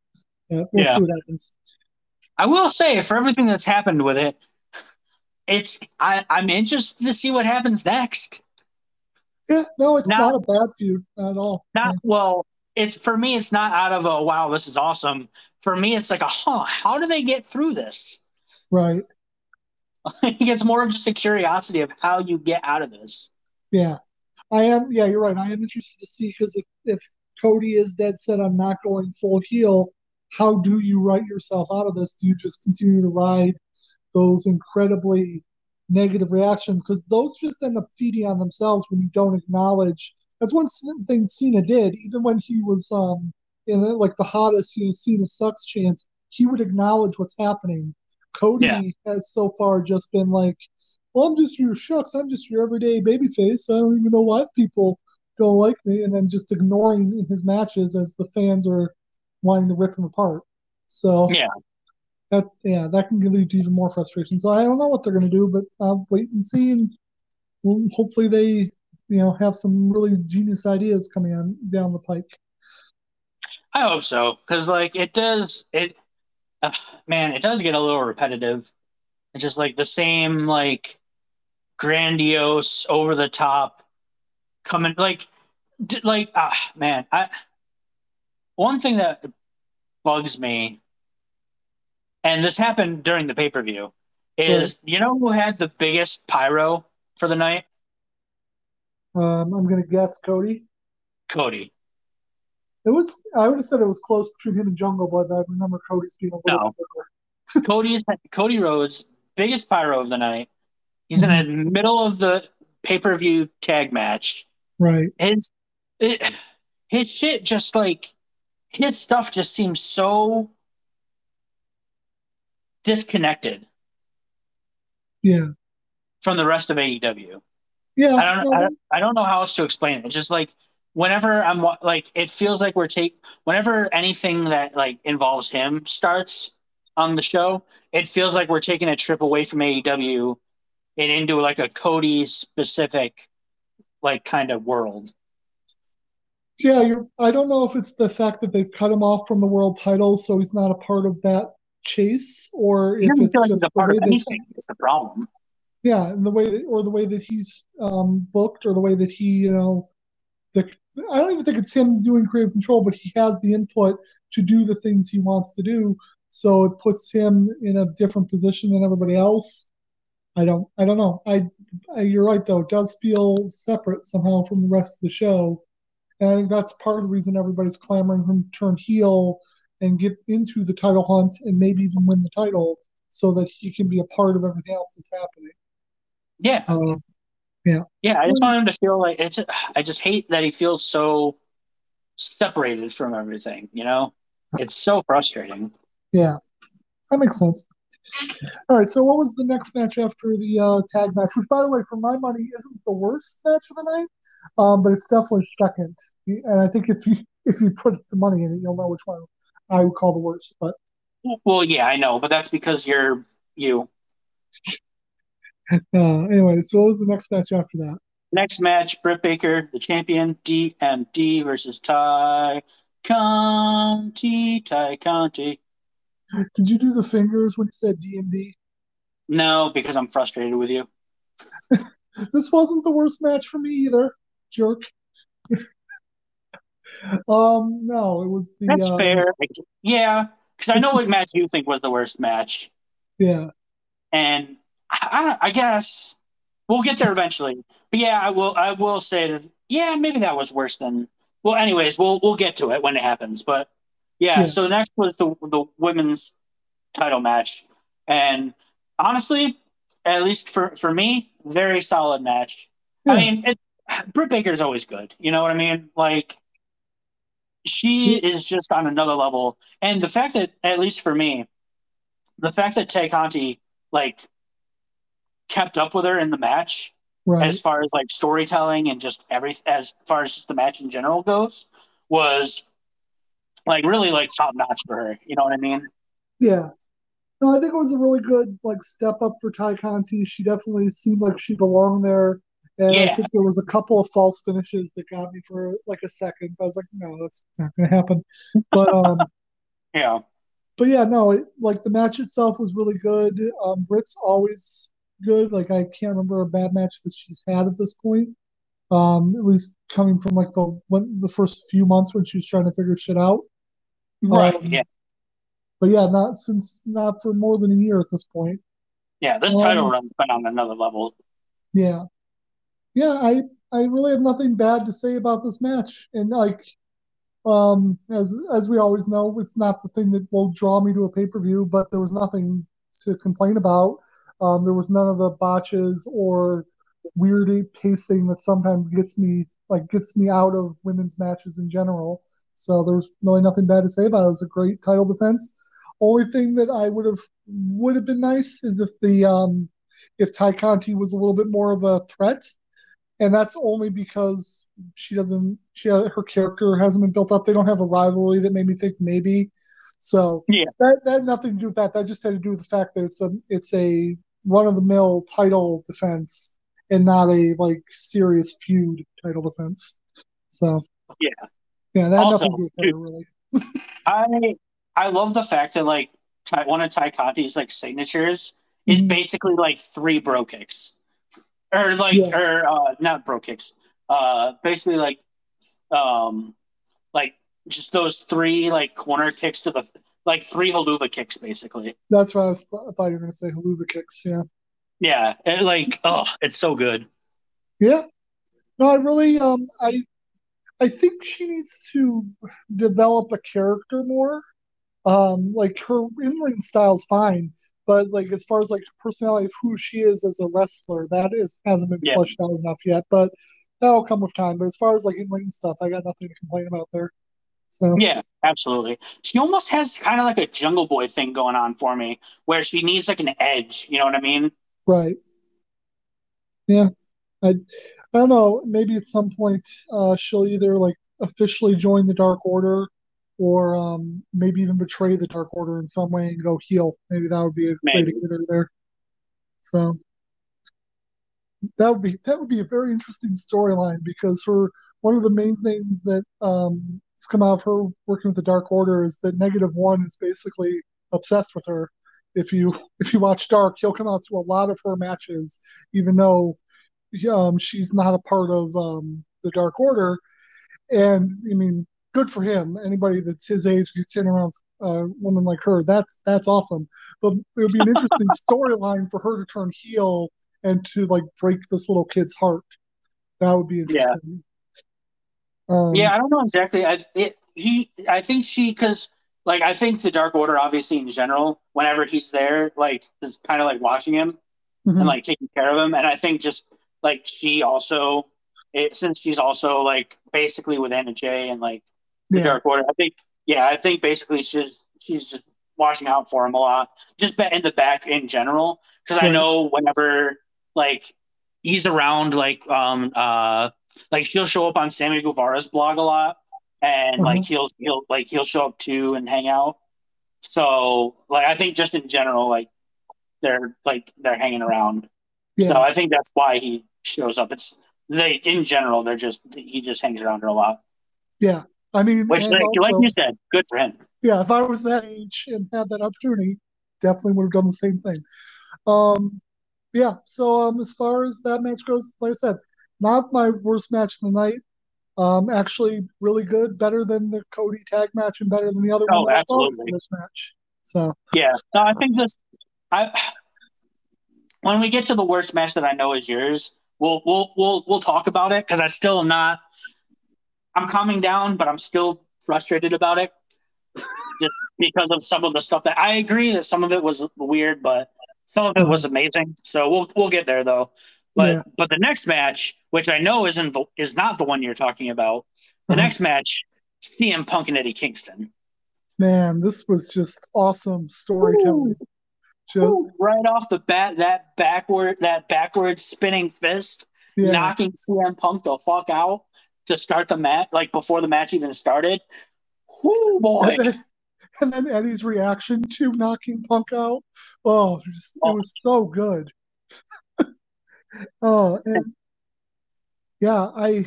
Yeah, we'll Yeah. see what happens. I will say, for everything that's happened with it, it's I, I'm interested to see what happens next. Yeah, no, it's Now- not a bad feud at all. Not well. It's for me. It's not out of a wow. This is awesome. For me, it's like a huh. How do they get through this? Right. [LAUGHS] it's more of just a curiosity of how you get out of this. Yeah, I am. Yeah, you're right. I am interested to see because if, if Cody is dead set on not going full heel, how do you write yourself out of this? Do you just continue to ride those incredibly negative reactions? Because those just end up feeding on themselves when you don't acknowledge. That's one thing Cena did, even when he was um in like the hottest, you know, Cena sucks chance. He would acknowledge what's happening. Cody Yeah. has so far just been like, well, I'm just your shucks. I'm just your everyday babyface. I don't even know why people don't like me, and then just ignoring his matches as the fans are wanting to rip him apart. So Yeah. That yeah, that can lead to even more frustration. So I don't know what they're going to do, but I'll wait and see, and we'll, hopefully they you know have some really genius ideas coming on down the pike. I hope so, because like it does. It, uh, man, it does get a little repetitive. It's just like the same like grandiose, over the top coming like like ah man I one thing that bugs me and this happened during the pay-per-view is you know who had the biggest pyro for the night Um, I'm gonna guess Cody. Cody It was. I would have said it was close between him and Jungle Boy, but I remember Cody's being a little No. [LAUGHS] Cody's Cody Rhodes biggest pyro of the night he's in the middle of the pay-per-view tag match Right. his it, his shit just like his stuff just seems so disconnected Yeah. from the rest of AEW. Yeah. I don't, I don't I don't know how else to explain it. It's just like whenever I'm like it feels like we're take whenever anything that like involves him starts on the show, it feels like we're taking a trip away from AEW and into like a Cody specific like kind of world. Yeah, you're. I don't know if it's the fact that they've cut him off from the world title, so he's not a part of that chase, or if it's like just the part way of that. It's the problem. yeah, and the way that, or the way that he's um, booked, or the way that he, you know, the I don't even think it's him doing creative control, but he has the input to do the things he wants to do, so it puts him in a different position than everybody else. I don't, I don't know. I, I you're right though. It does feel separate somehow from the rest of the show, and I think that's part of the reason everybody's clamoring him to turn heel and get into the title hunt and maybe even win the title, so that he can be a part of everything else that's happening. Yeah. Um, Yeah, I just want him to feel like it's. I just hate that he feels so separated from everything. You know, it's so frustrating. Yeah, that makes sense. All right, so what was the next match after the uh, tag match? Which, by the way, for my money, isn't the worst match of the night, um, but it's definitely second. And I think if you if you put the money in it, you'll know which one I would call the worst. But Well, yeah, I know, but that's because you're you. [LAUGHS] uh, anyway, so what was the next match after that? Next match: Britt Baker, the champion, DMD versus Tay Conti. Tay Conti. Did you do the fingers when you said DMD? No, because I'm frustrated with you. [LAUGHS] This wasn't the worst match for me either, jerk. [LAUGHS] [LAUGHS] um, no, it was the That's uh, fair. Yeah, because I know what match you think was the worst match. Yeah, and I, I, I guess we'll get there eventually. But yeah, I will. I will say that. Yeah, maybe that was worse than. Well, anyways, we'll we'll get to it when it happens. But yeah, Yeah. so next was the the women's title match, and honestly, at least for for me, very solid match. I mean, it, Britt Baker's always good. You know what I mean? Like she is just on another level, and the fact that at least for me, the fact that Tay Conti like kept up with her in the match right. as far as like storytelling and just every as far as just the match in general goes was like really like top notch for her. You know what I mean? Yeah. No, I think it was a really good like step up for Tay Conti. She definitely seemed like she belonged there. And I Yeah. think there was a couple of false finishes that got me for like a second. I was like, no, that's not gonna happen. But um [LAUGHS] Yeah. but yeah, no, it, like the match itself was really good. Um Britt's always good. Like I can't remember a bad match that she's had at this point. Um, at least coming from like the when the first few months when she was trying to figure shit out. Right. Um, yeah. But yeah, not since not for more than a year at this point. Yeah. This um, title run's been on another level. Yeah. Yeah, I I really have nothing bad to say about this match. And like um as as we always know, it's not the thing that will draw me to a pay-per-view, but there was nothing to complain about. Um there was none of the botches or weird pacing that sometimes gets me like gets me out of women's matches in general. So there was really nothing bad to say about it. It was a great title defense. Only thing that I would have would have been nice is if the um if Tay Conti was a little bit more of a threat and that's only because she doesn't she her character hasn't been built up they don't have a rivalry that made me think maybe so Yeah. that that had nothing to do with that that just had to do with the fact that it's a it's a run-of-the-mill title defense and not a like serious feud title defense so Yeah. yeah that had Also, nothing to do with dude, really [LAUGHS] I I love the fact that like one of Tay Conti's like signatures is Mhm. basically like three bro kicks, or like Yeah. or uh, not bro kicks, uh, basically like, um, like just those three like corner kicks to the like three Helluva kicks, basically. That's what I was. I thought you were going to say Helluva kicks. Yeah. Yeah, it, like oh, it's so good. Yeah. No, I really. Um, I. I think she needs to develop a character more. Um, like her in ring style's fine, but like as far as like personality of who she is as a wrestler, that is hasn't been Yeah. fleshed out enough yet. But that'll come with time. But as far as like in ring stuff, I got nothing to complain about there. So Yeah, absolutely. She almost has kind of like a Jungle Boy thing going on for me, where she needs like an edge. You know what I mean? right. Yeah. I I don't know, maybe at some point uh she'll either like officially join the Dark Order or um maybe even betray the Dark Order in some way and go heel. Maybe that would be a way Maybe. to get her there. So that would be that would be a very interesting storyline because her one of the main things that um has come out of her working with the Dark Order is that Negative One is basically obsessed with her. If you [LAUGHS] if you watch Dark, he'll come out to a lot of her matches, even though um, she's not a part of um, the Dark Order. And I mean, good for him. Anybody that's his age gets in around a woman like her. That's that's awesome. But it would be an interesting [LAUGHS] storyline for her to turn heel and to like break this little kid's heart. That would be Yeah. interesting. Um, Yeah, I don't know exactly. I it, he I think she because like I think the Dark Order obviously in general, whenever he's there, like is kind of like watching him mhm. and like taking care of him, and I think just like she also. It, since she's also like basically with Anna Jay and like the yeah. Dark Order, I think yeah, I think basically she's she's just watching out for him a lot, just in the back in general. Because I know whenever like he's around, like um uh like she'll show up on Sammy Guevara's blog a lot, and like Uh-huh. he'll he'll like he'll show up too and hang out. So like I think just in general, like they're like they're hanging around. Yeah. So I think that's why he shows up. It's they in general they're just he just hangs around her a lot. Yeah. I mean, Which like, like you said, good for him. yeah, if I was that age and had that opportunity, definitely would have done the same thing. Um, yeah, so um, as far as that match goes, like I said, not my worst match of the night. Um, actually, really good, better than the Cody tag match and better than the other Oh, one thought absolutely. worst match. So Yeah. No, I think this. I when we get to the worst match that I know is yours, we'll we'll we'll we'll talk about it because I still am not. I'm calming down, but I'm still frustrated about it, just because of some of the stuff that I agree that some of it was weird, but some of it was amazing. So we'll we'll get there though. But Yeah. but the next match, which I know isn't the, is not the one you're talking about, the Uh-huh. next match, CM Punk and Eddie Kingston. man, this was just awesome storytelling. Just, right off the bat, that backward that backward spinning fist, yeah, knocking CM Punk the fuck out to start the match, like before the match even started. Whoo boy! and then, and then Eddie's reaction to knocking Punk out. Oh, it, just, it was so good. [LAUGHS] oh, and yeah, I,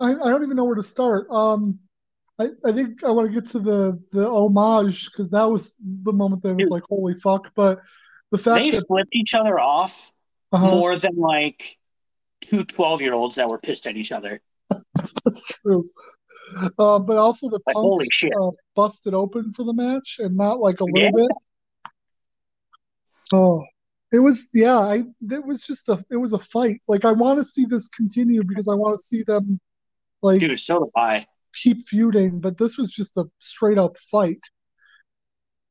I I don't even know where to start. Um, I, I think I want to get to the the homage because that was the moment that was Dude. like holy fuck. But the fact that They that flipped each other off uh more than like two 12 year olds that were pissed at each other. [LAUGHS] that's true. Uh, but also the Like, Punk holy shit. uh, busted open for the match and not like a little Yeah. bit. Oh, it was yeah. I it was just a it was a fight. Like I want to see this continue because I want to see them like Dude, so do I. keep feuding. But this was just a straight up fight.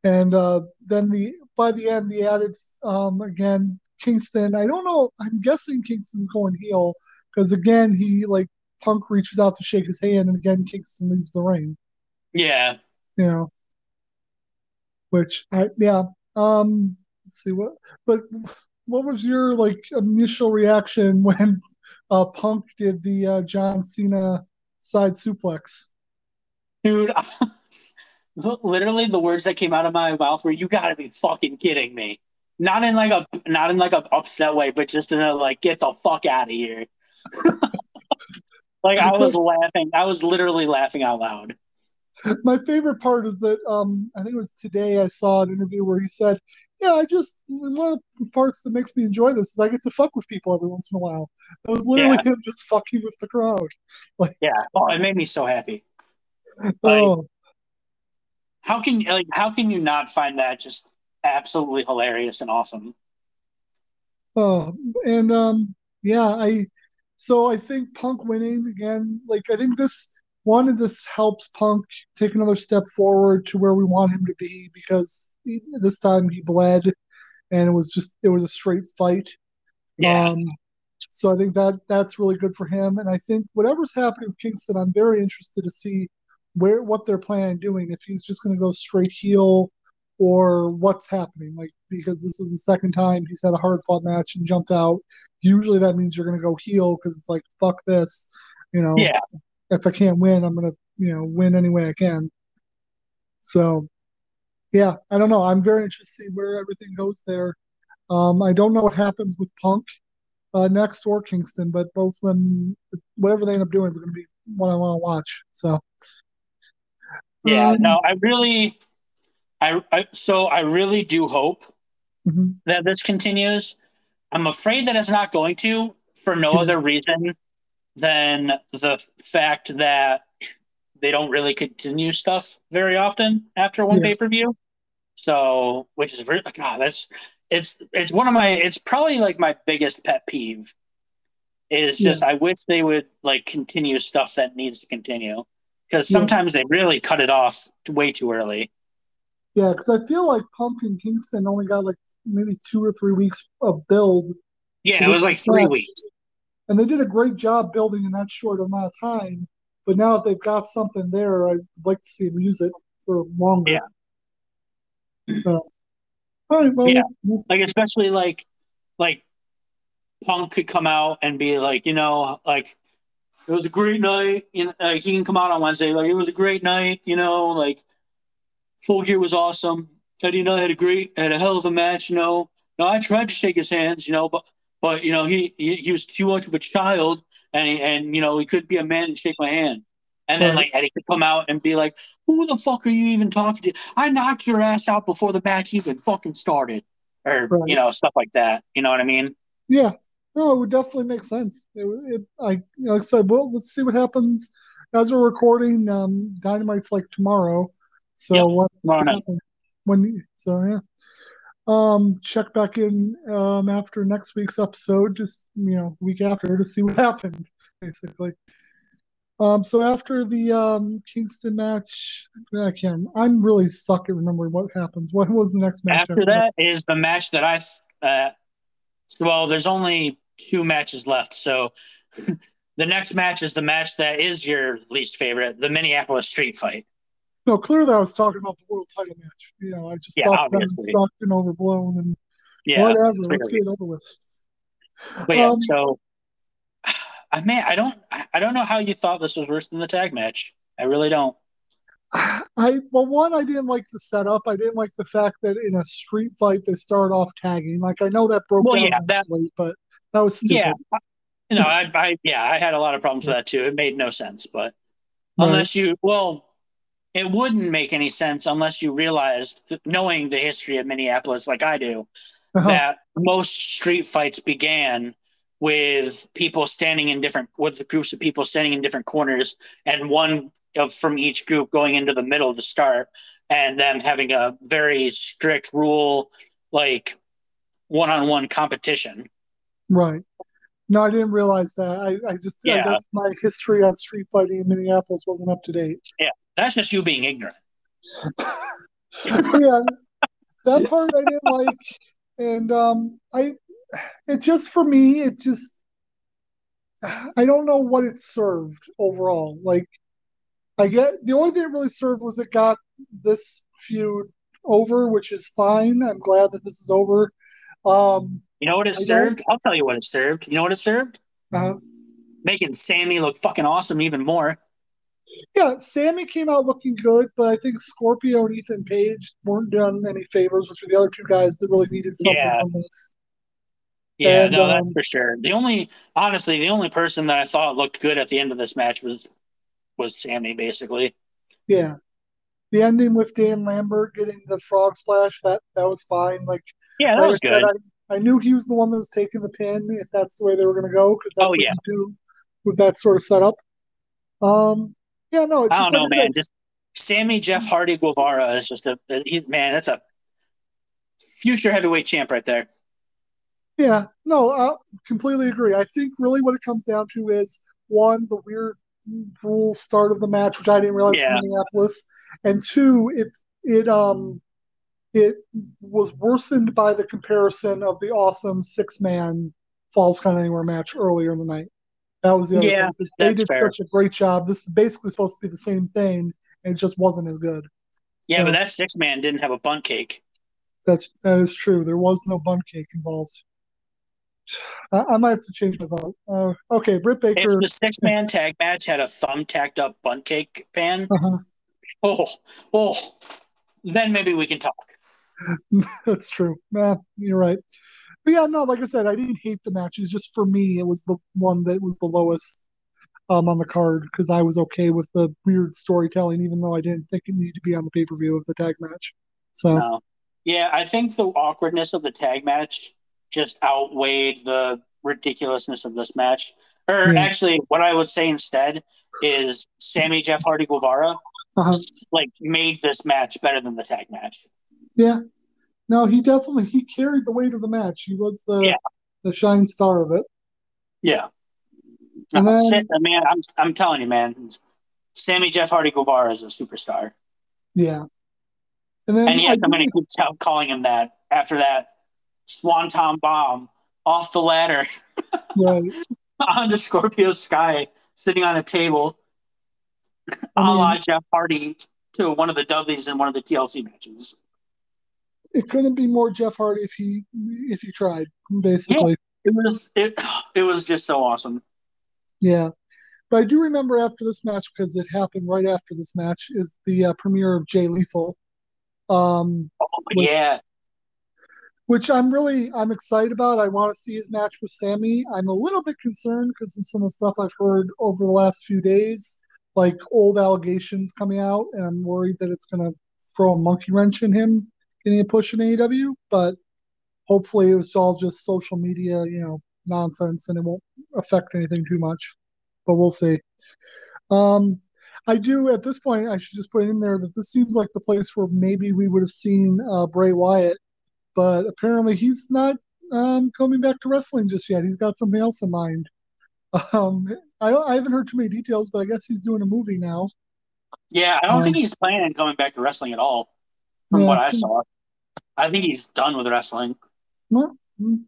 And uh, then the by the end, the added um, again Kingston. I don't know. I'm guessing Kingston's going heel because again he like Punk reaches out to shake his hand, and again Kingston leaves the ring. Yeah. you know which i yeah um let's see what but what was your like initial reaction [LAUGHS] when uh punk did the uh john cena side suplex Dude, [LAUGHS] literally the words that came out of my mouth were, you gotta be fucking kidding me. Not in like a not in like a upset way, but just in a like get the fuck out of here. [LAUGHS] like I was [LAUGHS] laughing. I was literally laughing out loud. My favorite part is that um, I think it was today I saw an interview where he said, "Yeah, I just one of the parts that makes me enjoy this is I get to fuck with people every once in a while." It was literally Yeah. him just fucking with the crowd. [LAUGHS] Like, Yeah. Oh, it made me so happy. Like, Oh, how can like how can you not find that just absolutely hilarious and awesome? oh, and um, yeah, I so I think Punk winning again. Like I think this one of this helps Punk take another step forward to where we want him to be because he, this time he bled, and it was just it was a straight fight. Yeah. Um, so I think that that's really good for him. And I think whatever's happening with Kingston, I'm very interested to see where what they're planning on doing. If he's just going to go straight heel, or what's happening. Like because this is the second time he's had a hard fought match and jumped out. Usually that means you're going to go heel because it's like fuck this, you know. Yeah. If I can't win, I'm going to you know win any way I can. So yeah, I don't know. I'm very interested to see where everything goes there. Um, I don't know what happens with Punk uh, next or Kingston, but both of them, whatever they end up doing, is going to be what I want to watch. So, Yeah. Um, No, I really, I, I so I really do hope mhm. that this continues. I'm afraid that it's not going to for no Yeah. other reason than the fact that they don't really continue stuff very often after one Yeah. pay per view. So, which is really God, that's it's it's one of my it's probably like my biggest pet peeve. Is just I wish they would like continue stuff that needs to continue because Yeah. sometimes they really cut it off way too early. Yeah, because I feel like Punk and Kingston only got like maybe two or three weeks of build, Yeah, it was like three weeks. and they did a great job building in that short amount of time. But now that they've got something there, I'd like to see them use it for longer. Yeah. So, all right, well, Yeah. like especially like like punk could come out and be like you know like it was a great night you know like he can come out on wednesday like it was a great night you know like full gear was awesome eddie and i had a great had a hell of a match you know no i tried to shake his hands you know but but you know he he, he was too much of a child and he, and you know he could be a man and shake my hand and then like Eddie could come out and be like, "Who the fuck are you even talking to? I knocked your ass out before the match even fucking started." or Right. you know stuff like that. You know what I mean? Yeah, no, it would definitely make sense. It, it I, you know, like I said, well, let's see what happens as we're recording. Um, Dynamite's like tomorrow, so Yep, what happens when. So yeah, um, check back in um after next week's episode, just you know, week after to see what [LAUGHS] happened, basically. Um, so after the um Kingston match, I can't. I'm really suck at remembering what happens. What was the next match After that is the match that I. Uh, well, there's only two matches left, so [LAUGHS] the next match is the match that is your least favorite, the Minneapolis Street Fight. No, clearly I was talking about the world title match. You know, I just Yeah, thought that sucked and overblown and Yeah, whatever. Let's get it over with. but yeah. Um, so, I man, I don't, I don't know how you thought this was worse than the tag match. I really don't. I well, one, I didn't like the setup. I didn't like the fact that in a street fight they start off tagging. Like I know that broke Well, down yeah, that- eventually, but that was stupid. Yeah. No, I, I, yeah, I had a lot of problems with that too. It made no sense, but Right. unless you, well, it wouldn't make any sense unless you realized, knowing the history of Minneapolis like I do, Uh-huh. that most street fights began with people standing in different, with the groups of people standing in different corners, and one of from each group going into the middle to start, and them having a very strict rule, like one-on-one competition. Right. No, I didn't realize that. I, I just I Yeah. guess my history on street fighting in Minneapolis wasn't up to date. That's just you being ignorant. yeah, that part I didn't like, and um, I it just for me it just I don't know what it served overall. Like I get the only thing it really served was it got this feud over, which is fine. I'm glad that this is over. Um, You know what it I served? I'll tell you what it served. You know what it served? uh, Making Sammy look fucking awesome even more. Yeah, Sammy came out looking good, but I think Scorpio and Ethan Page weren't done any favors, which were the other two guys that really needed something Yeah. from this. Yeah, And, no, um, that's for sure. The only, honestly, the only person that I thought looked good at the end of this match was was Sammy, basically. Yeah. the ending with Dan Lambert getting the frog splash that that was fine. Like Yeah, that like was I said, good. I, I knew he was the one that was taking the pin if that's the way they were going to go because that's Oh, what yeah. you do with that sort of setup. Um, yeah, no, it's I don't know, man. Just Sammy Jeff Hardy Guevara is just a he's man. That's a future heavyweight champ right there. Yeah, no, I completely agree. I think really what it comes down to is one, the weird rule start of the match, which I didn't realize Yeah. Minneapolis, and two, it it um it was worsened by the comparison of the awesome six man Falls Count Anywhere match earlier in the night. That was the other Yeah, thing. They did fair. such a great job. This is basically supposed to be the same thing, and it just wasn't as good. Yeah, So- but that six man didn't have a bun cake. That's that is true. There was no bun cake involved. I, I might have to change my vote. Uh, okay, Britt Baker. If the six man tag match had a thumb tacked up bun cake pan, Uh-huh. oh, oh, then maybe we can talk. [LAUGHS] That's true. Nah, you're right. But yeah, no, like I said, I didn't hate the matches. Just for me, it was the one that was the lowest um, on the card because I was okay with the weird storytelling, even though I didn't think it needed to be on the pay per view of the tag match. So No. Yeah, I think the awkwardness of the tag match just outweighed the ridiculousness of this match. Or Yeah. actually, what I would say instead is Sammy Jeff Hardy Guevara uh like made this match better than the tag match. yeah, no, he definitely he carried the weight of the match. He was the Yeah. the shine star of it. Yeah. And No, then- man, I'm I'm telling you, man, Sammy Jeff Hardy Guevara is a superstar. Yeah, and then And yes, I I'm going to keep calling him that after that swanton bomb off the ladder [LAUGHS] right. onto Scorpio Sky, sitting on a table, a I la Jeff Hardy to one of the Dudleys in one of the TLC matches. It couldn't be more Jeff Hardy if he if he tried. Basically, It was it it was just so awesome. Yeah. But I do remember after this match, because it happened right after this match, is the uh, premiere of Jay Lethal. Um, Oh, Which- yeah, which I'm really I'm excited about. I want to see his match with Sammy. I'm a little bit concerned because of some of the stuff I've heard over the last few days, like old allegations coming out, and I'm worried that it's gonna throw a monkey wrench in him getting a push in AEW. But hopefully, it's all just social media, you know, nonsense, and it won't affect anything too much. But we'll see. Um, I do at this point. I should just put in there that this seems like the place where maybe we would have seen uh, Bray Wyatt but apparently he's not um, coming back to wrestling just yet. He's got something else in mind. Um, I, I haven't heard too many details, but I guess he's doing a movie now. yeah. I don't Um, think he's planning on coming back to wrestling at all, from Yeah. what I saw. I think he's done with wrestling. Well,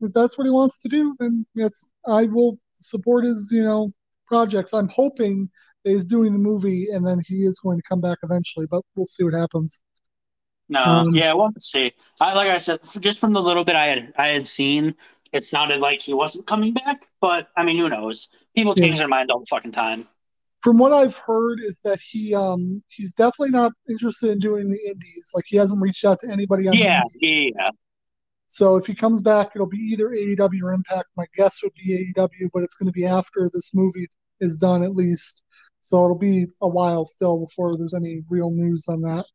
if that's what he wants to do, then it's I will support his you know projects. I'm hoping he's doing the movie and then he is going to come back eventually, but we'll see what happens. No, Um, yeah, we'll see. I like I said, just from the little bit I had I had seen, it sounded like he wasn't coming back. But I mean, who knows? People Yeah. change their mind all the fucking time. From what I've heard is that he um he's definitely not interested in doing the indies. Like he hasn't reached out to anybody on the Yeah, yeah, So if he comes back, it'll be either AEW or Impact. My guess would be AEW, but it's going to be after this movie is done at least. So it'll be a while still before there's any real news on that.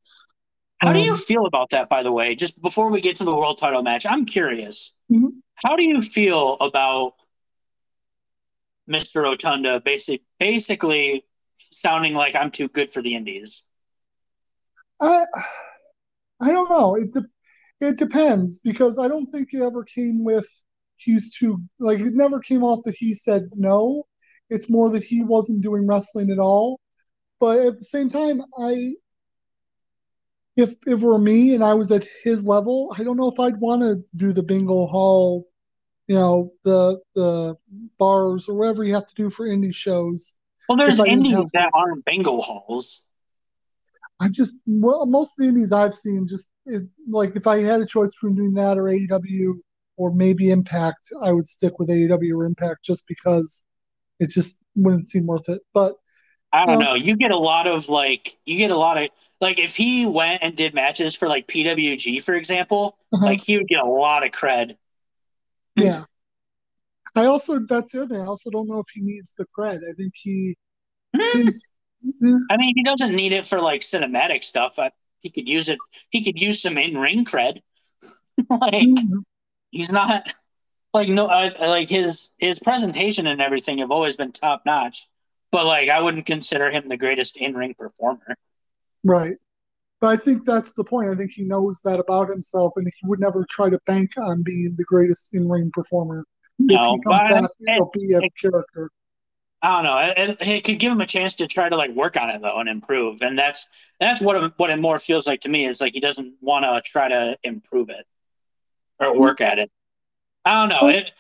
How do Um, you feel about that, by the way? Just before we get to the world title match, I'm curious. Mhm. How do you feel about Mr. Rotunda basic, basically sounding like I'm too good for the Indies? I I don't know. It de- it depends because I don't think it ever came with he's too like it never came off that he said no. It's more that he wasn't doing wrestling at all. But at the same time, I if if it were me and I was at his level, I don't know if I'd want to do the bingo hall, you know, the the bars or whatever you have to do for indie shows. Well, there's Indies have- that aren't bingo halls. I just well, most of the indies I've seen just it, like if I had a choice between doing that or AEW or maybe Impact, I would stick with AEW or Impact just because it just wouldn't seem worth it. But I don't Well- know. You get a lot of like, you get a lot of like, if he went and did matches for like PWG, for example, uh-huh, like he would get a lot of cred. Yeah, I also that's the other thing. I also don't know if he needs the cred. I think he Yeah. I mean, he doesn't need it for like cinematic stuff. I, he could use it. He could use some in ring cred. [LAUGHS] like Mhm. he's not like no I, I- like his his presentation and everything have always been top notch. But like I wouldn't consider him the greatest in ring performer. Right. But I think that's the point. I think he knows that about himself, and he would never try to bank on being the greatest in ring performer. If he comes back, it'll be a character. I don't know. It, it, could give him a chance to try to like work on it though and improve, and that's that's what what it more feels like to me. Is like he doesn't want to try to improve it or work at it. I don't know. It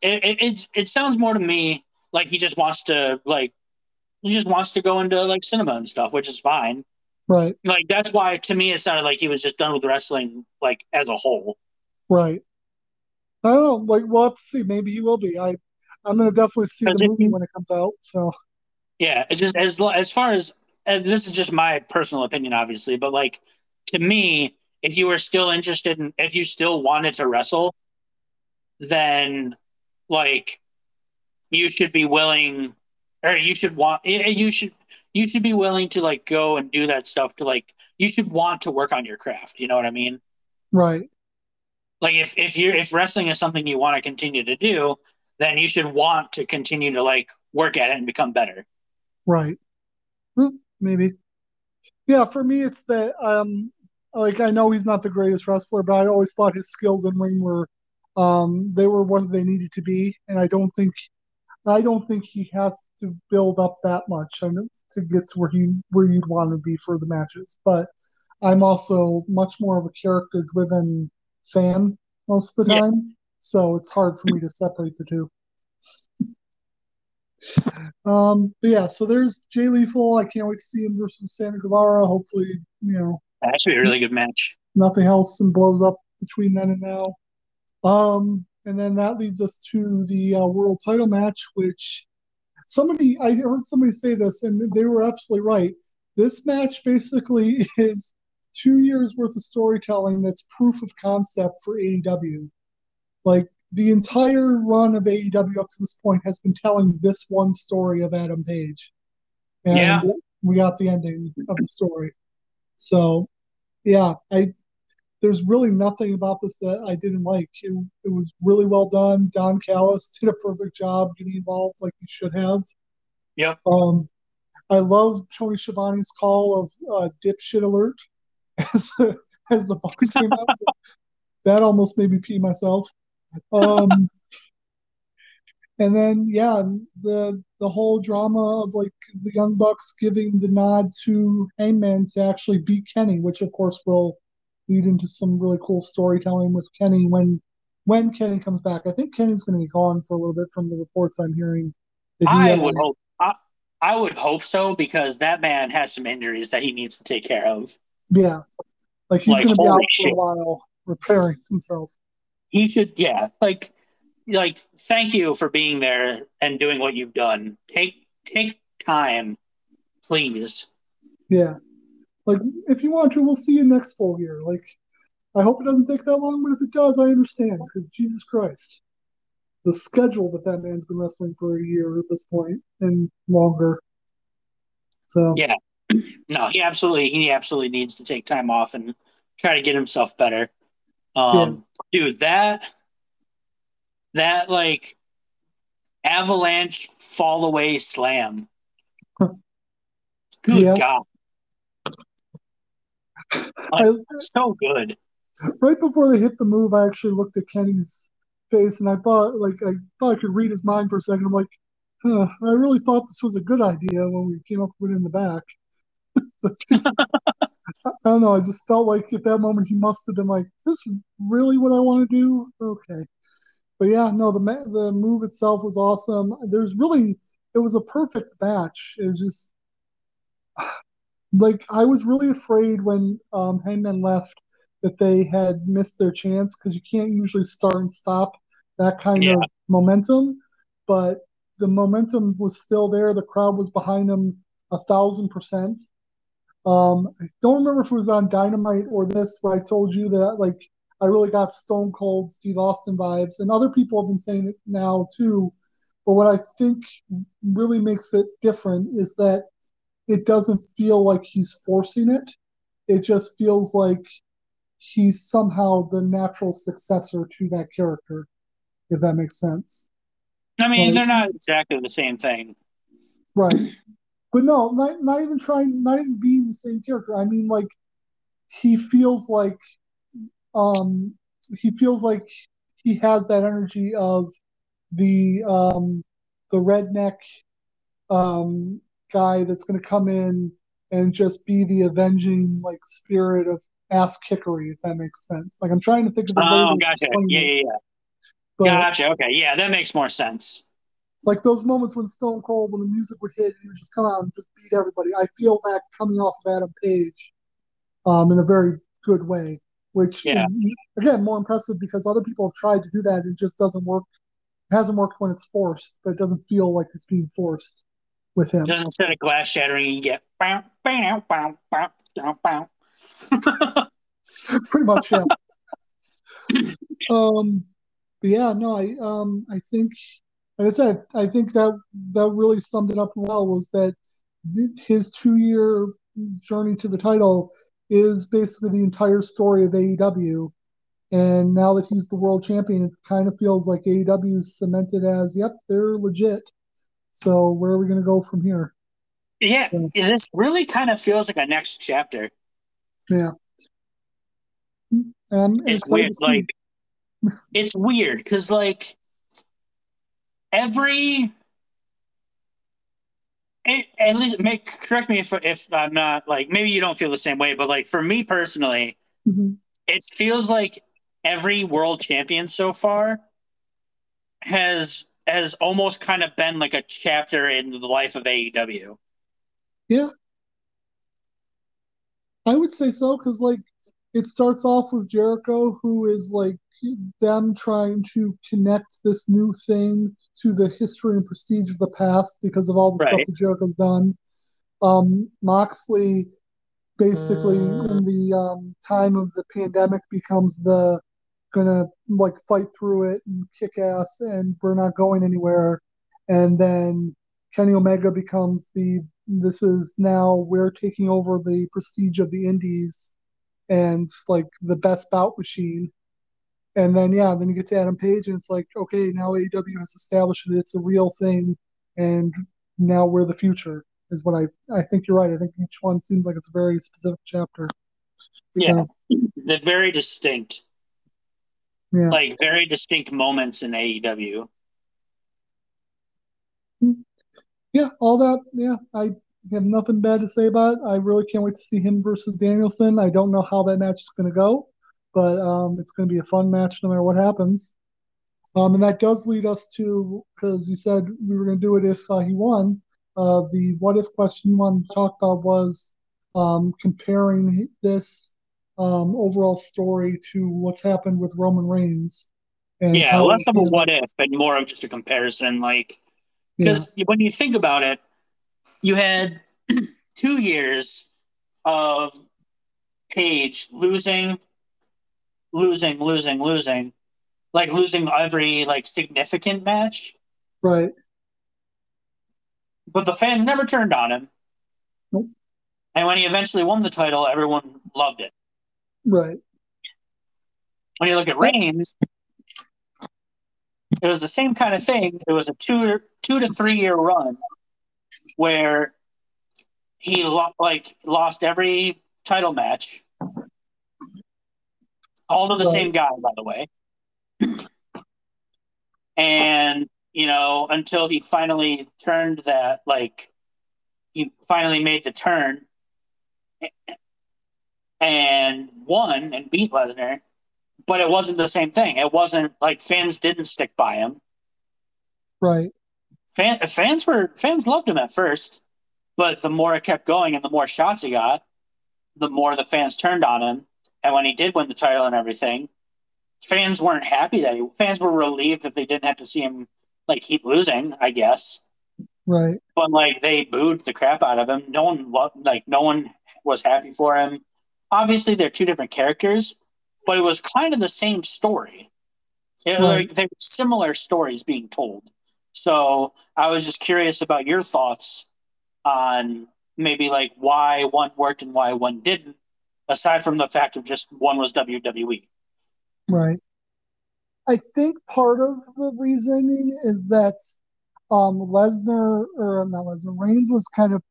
it, it it it sounds more to me like he just wants to like he just wants to go into like cinema and stuff, which is fine. Right. Like that's why to me it sounded like he was just done with wrestling like as a whole. Right. I don't know. Like, we'll have to see. Maybe he will be. I, I'm gonna definitely see the movie when it comes out. So, Yeah, it just as as far as and this is just my personal opinion, obviously, but like to me, if you were still interested in, if you still wanted to wrestle, then like you should be willing, or you should want, you should you should be willing to like go and do that stuff to like you should want to work on your craft. You know what I mean? right. Like if if you are if wrestling is something you want to continue to do, then you should want to continue to like work at it and become better. Right. Hmm, Maybe. Yeah, for me, it's that um, like I know he's not the greatest wrestler, but I always thought his skills in ring were, um, they were what they needed to be, and I don't think, I don't think he has to build up that much to get to where he where you'd want to be for the matches. But I'm also much more of a character-driven fan most of the Yeah. time, so it's hard for me to separate the two. [LAUGHS] Um, but yeah, so there's Jay Lethal. I can't wait to see him versus Sammy Guevara. Hopefully, you know, That should be a really good match. nothing else and blows up between then and now. Um, and then that leads us to the uh, world title match, which somebody I heard somebody say this, and they were absolutely right. This match basically [LAUGHS] is two years worth of storytelling that's proof of concept for AEW. Like the entire run of AEW up to this point has been telling this one story of Adam Page. And Yeah. we got the ending of the story. So yeah, I there's really nothing about this that I didn't like. It, it was really well done. Don Callis did a perfect job getting involved like he should have. Yeah. Um, I love Tony Schiavone's call of uh, dipshit alert as, as the Bucks came out. [LAUGHS] that almost made me pee myself. Um, and then yeah, the the whole drama of like the Young Bucks giving the nod to Hangman to actually beat Kenny, which of course will lead into some really cool storytelling with Kenny when when Kenny comes back. I think Kenny's going to be gone for a little bit from the reports I'm hearing. he, I would hope. I, I would hope so because that man has some injuries that he needs to take care of. Yeah, like he's Like, going to be out holy for a while repairing himself. He should, yeah, like, like thank you for being there and doing what you've done. Take take time, please. Yeah, like if you want to, we'll see you next Full Gear. Like, I hope it doesn't take that long, but if it does, I understand because Jesus Christ, the schedule that that man's been wrestling for a year at this point and longer. So Yeah. No, he absolutely he absolutely needs to take time off and try to get himself better. Um, dude, that that like avalanche fall away slam. Good Yeah. God, I, so good. right before they hit the move, I actually looked at Kenny's face and I thought, like, I thought I could read his mind for a second. I'm like, huh, I really thought this was a good idea when we came up with it in the back. Just- [LAUGHS] I don't know. I just felt like at that moment he must have been like, "Is this really what I want to do?" Okay, but yeah, no. The ma- the move itself was awesome. There's really it was a perfect match. It was just like I was really afraid when um, Hangman left that they had missed their chance because you can't usually start and stop that kind Yeah. of momentum. But the momentum was still there. The crowd was behind them a thousand percent. Um, I don't remember if it was on Dynamite or this where I told you that like I really got Stone Cold Steve Austin vibes, and other people have been saying it now too. But what I think really makes it different is that it doesn't feel like he's forcing it. It just feels like he's somehow the natural successor to that character, if that makes sense. I mean, Like- they're not exactly the same thing. Right. But no, not not even trying not even being the same character. I mean like he feels like um he feels like he has that energy of the um the redneck um guy that's gonna come in and just be the avenging like spirit of ass kickery, if that makes sense. Like I'm trying to think of the Oh, gotcha. Yeah, yeah, yeah. but Gotcha. Okay. Yeah, that makes more sense. like those moments when Stone Cold, when the music would hit, and he would just come out and just beat everybody. I feel that coming off of Adam Page, um, in a very good way, which Yeah. is again more impressive because other people have tried to do that and it just doesn't work. It hasn't worked when it's forced, but it doesn't feel like it's being forced with him. Just instead of glass shattering, you get bow, bow, bow, bow, bow, bow. [LAUGHS] Pretty much, yeah. [LAUGHS] um, yeah, no, I um, I think, like I said, I think that that really summed it up well. Was that his two-year journey to the title is basically the entire story of AEW, and now that he's the world champion, it kind of feels like AEW cemented as, yep, they're legit. So where are we going to go from here? Yeah, Yeah. this really kind of feels like a next chapter. Yeah. And I'm It's weird. Like, it's weird because, like, every. At least make correct me if if I'm not like maybe you don't feel the same way, but like for me personally, Mhm. it feels like every world champion so far has has almost kind of been like a chapter in the life of AEW. Yeah. I would say so because like it starts off with Jericho, who is like them trying to connect this new thing to the history and prestige of the past because of all the stuff that Jericho's done. Um, Moxley, basically in the um, time of the pandemic, becomes the gonna like fight through it and kick ass, and we're not going anywhere. And then Kenny Omega becomes the this is now we're taking over the prestige of the indies and like the best bout machine. And then yeah, then you get to Adam Page and it's like, okay, now AEW has established that it's a real thing and now we're the future is what I I think you're right. I think each one seems like it's a very specific chapter. Yeah, So, they're very distinct, yeah. like very distinct moments in AEW. yeah, all that. Yeah, I have nothing bad to say about it. I really can't wait to see him versus Danielson. I don't know how that match is going to go, but um, it's going to be a fun match no matter what happens. Um, and that does lead us to because you said we were going to do it if uh, he won. Uh, the what if question you wanted to talk about was um, comparing this um, overall story to what's happened with Roman Reigns. And Yeah, less of a what if, but more of just a comparison. Like, Yeah, because when you think about it, you had [CLEARS THROAT] two years of Page losing, losing, losing, losing, like losing every like significant match, right. but the fans never turned on him. Nope. And when he eventually won the title, everyone loved it. Right. When you look at Reigns, it was the same kind of thing. It was a two two to three year run where he lo- like lost every title match, all to the Right. same guy, by the way. And you know, until he finally turned that, like he finally made the turn and won and beat Lesnar but it wasn't the same thing. It wasn't like fans didn't stick by him. Right. Fan, fans were fans loved him at first, but the more it kept going and the more shots he got, the more the fans turned on him. And when he did win the title and everything, fans weren't happy that he. Fans were relieved that they didn't have to see him like keep losing. I guess, Right. but like they booed the crap out of him. No one loved like no one was happy for him. Obviously, they're two different characters, but it was kind of the same story. It, Right. like they were similar stories being told. So I was just curious about your thoughts on maybe like why one worked and why one didn't, aside from the fact of just one was WWE. Right. I think part of the reasoning is that um, Lesnar or not Lesnar Reigns was kind of.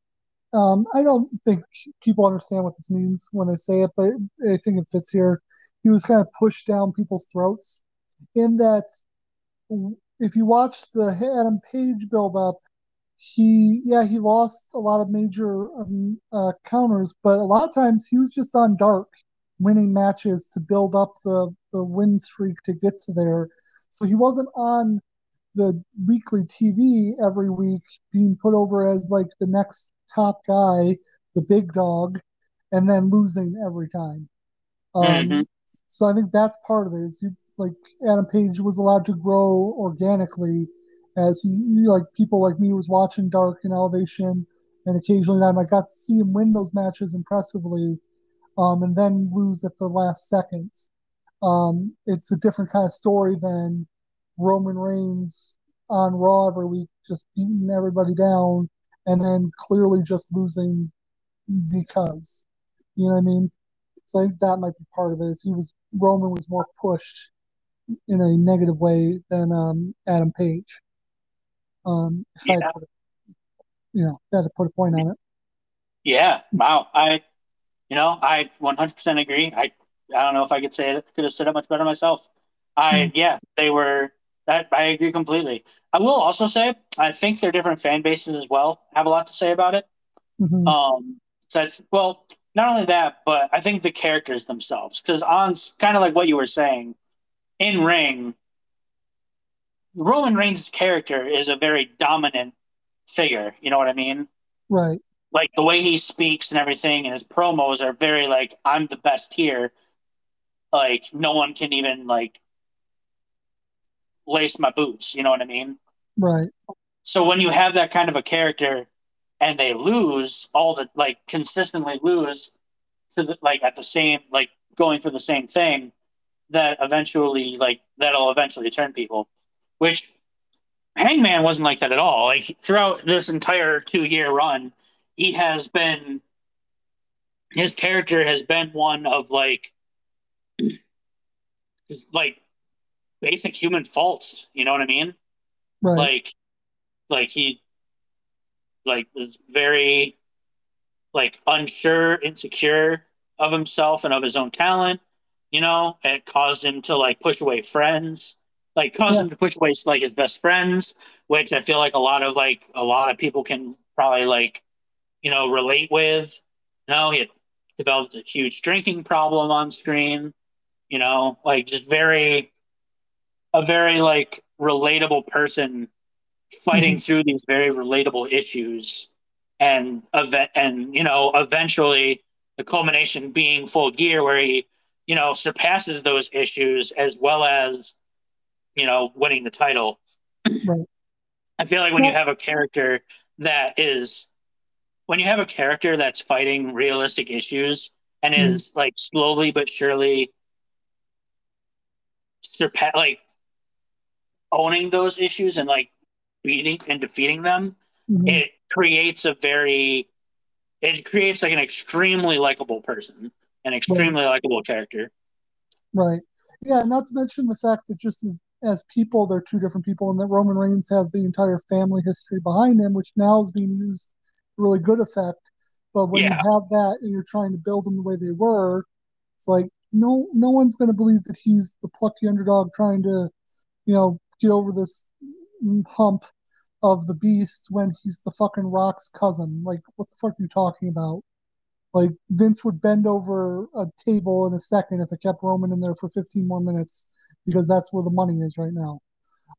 Um, I don't think people understand what this means when I say it, but I think it fits here. He was kind of pushed down people's throats, in that if you watch the Adam Page build up, he yeah he lost a lot of major um, uh, counters, but a lot of times he was just on dark, winning matches to build up the the win streak to get to there. So he wasn't on the weekly TV every week being put over as like the next top guy, the big dog, and then losing every time. Um, mm-hmm. So I think that's part of it. Is you like Adam Page was allowed to grow organically as he like people like me was watching Dark and Elevation, and occasionally I got to see him win those matches impressively, um, and then lose at the last second. Um, it's a different kind of story than Roman Reigns on Raw every week, just beating everybody down, and then clearly just losing because, you know what I mean. So I think that might be part of it. Is he was Roman was more pushed in a negative way than um, Adam Page. Um, yeah. Put, you know, had to put a point on it. Yeah. Wow. I, you know, I 100% agree. I, I don't know if I could say it, could have said it much better myself. I, mm-hmm. yeah, they were, that I agree completely. I will also say, I think their different fan bases as well have a lot to say about it. Mm-hmm. Um, so, I, well, not only that, but I think the characters themselves, because on kind of like what you were saying, in ring, Roman Reigns' character is a very dominant figure. You know what I mean? Right. Like the way he speaks and everything, and his promos are very like, "I'm the best here." Like no one can even like lace my boots. You know what I mean? Right. So when you have that kind of a character, and they lose all the like consistently lose to the like at the same like going for the same thing, that eventually like that'll eventually turn people which Hangman wasn't like that at all. Like throughout this entire two year run, he has been his character has been one of like [CLEARS THROAT] like basic human faults. You know what I mean? Right. Like, like he like was very like unsure, insecure of himself and of his own talent. You know, it caused him to like push away friends like caused yeah. him to push away like his best friends, which I feel like a lot of like a lot of people can probably like, you know, relate with. You know, he had developed a huge drinking problem on screen, you know, like just very a very like relatable person fighting mm-hmm. through these very relatable issues and event and you know eventually the culmination being Full Gear where he you know surpasses those issues as well as you know, winning the title. Right. I feel like when you have a character that is, when you have a character that's fighting realistic issues and mm-hmm. is like slowly but surely surpass, like owning those issues and like beating and defeating them, mm-hmm. it creates a very, it creates like an extremely likable person, an extremely right. likable character. Right. Yeah, not to mention the fact that just as as people, they're two different people, and that Roman Reigns has the entire family history behind him, which now is being used really good effect. But when yeah. you have that and you're trying to build them the way they were, it's like no no one's going to believe that he's the plucky underdog trying to, you know, get over this hump of the beast when he's the fucking Rock's cousin. Like, what the fuck are you talking about? Like Vince would bend over a table in a second if it kept Roman in there for 15 more minutes because that's where the money is right now.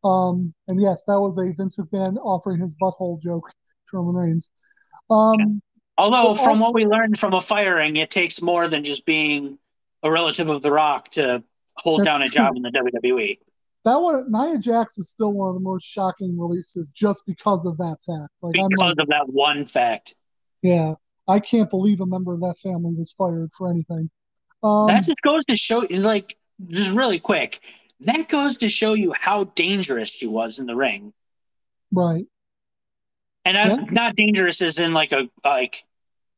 Um, and yes, that was a Vince McMahon offering his butthole joke to Roman Reigns. Um, Although, from also, what we learned from a firing, it takes more than just being a relative of The Rock to hold down a true. job in the WWE. That one, Nia Jax is still one of the most shocking releases just because of that fact. Like because like, of that one fact. Yeah. I can't believe a member of that family was fired for anything. Um, that just goes to show, like, just really quick, that goes to show you how dangerous she was in the ring. Right. And I'm not dangerous as in like a like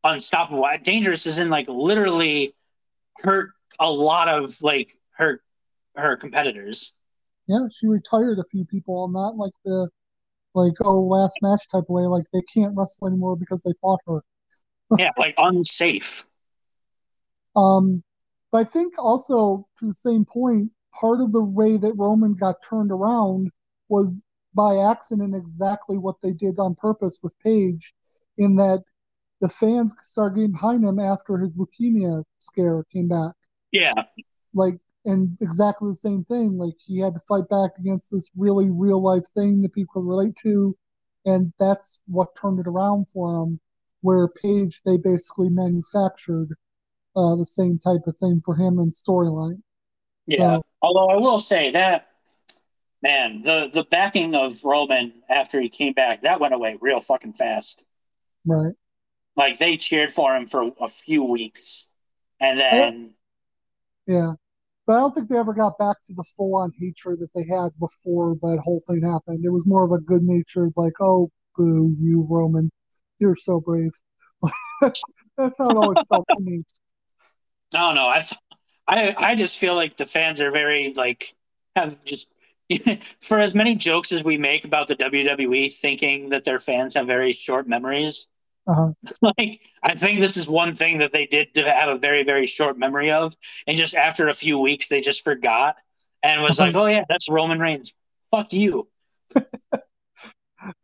unstoppable. Dangerous is in like literally hurt a lot of like her her competitors. Yeah, she retired a few people, on not like the like oh last match type of way. Like they can't wrestle anymore because they fought her. [LAUGHS] yeah, like unsafe. Um, but I think also to the same point, part of the way that Roman got turned around was by accident exactly what they did on purpose with Page, in that the fans started getting behind him after his leukemia scare came back. Yeah. Like, and exactly the same thing. Like, he had to fight back against this really real life thing that people could relate to. And that's what turned it around for him. Where Page, they basically manufactured uh, the same type of thing for him in storyline. Yeah. So, Although I will say that, man, the the backing of Roman after he came back that went away real fucking fast. Right. Like they cheered for him for a few weeks, and then. Yeah, but I don't think they ever got back to the full on hatred that they had before that whole thing happened. It was more of a good natured, like, "Oh, boo, you Roman, you're so brave." [LAUGHS] That's how it always felt to me. I don't know. I, I, I just feel like the fans are very like have just [LAUGHS] for as many jokes as we make about the WWE, thinking that their fans have very short memories. Uh-huh. [LAUGHS] like I think this is one thing that they did to have a very very short memory of, and just after a few weeks they just forgot and was like, "Oh yeah, that's Roman Reigns. Fuck you."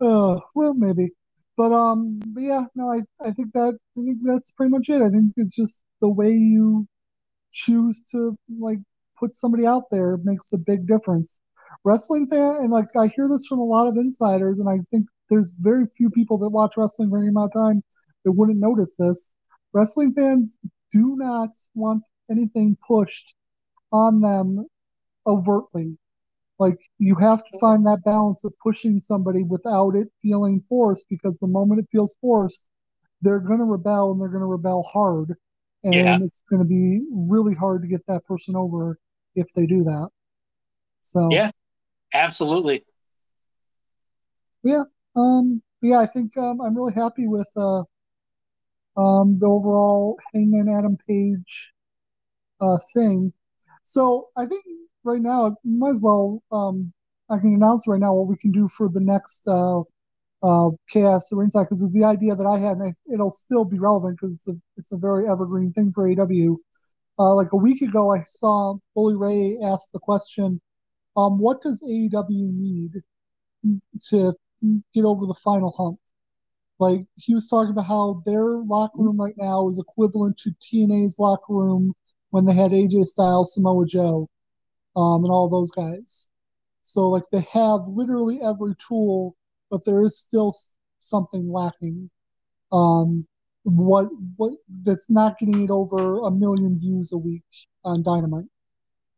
oh [LAUGHS] well, maybe, but um, but yeah, no, I I think that I think that's pretty much it. I think it's just the way you choose to like put somebody out there makes a big difference. Wrestling fan, and like I hear this from a lot of insiders, and I think there's very few people that watch wrestling for any amount of time that wouldn't notice this. Wrestling fans do not want anything pushed on them overtly. Like you have to find that balance of pushing somebody without it feeling forced because the moment it feels forced, they're going to rebel and they're going to rebel hard. And yeah. it's going to be really hard to get that person over if they do that. So, yeah, absolutely. Yeah, um, yeah, I think um, I'm really happy with uh, um, the overall Hangman Adam Page uh, thing. So I think right now, you might as well. Um, I can announce right now what we can do for the next uh, uh, Chaos Ringside because it's the idea that I had, and it'll still be relevant because it's a it's a very evergreen thing for AW. Uh, like a week ago, I saw Bully Ray ask the question, um, "What does AEW need to get over the final hump. Like he was talking about how their locker room right now is equivalent to TNA's locker room when they had AJ Styles, Samoa Joe, um, and all those guys. So like they have literally every tool, but there is still something lacking. Um, what what that's not getting it over a million views a week on Dynamite.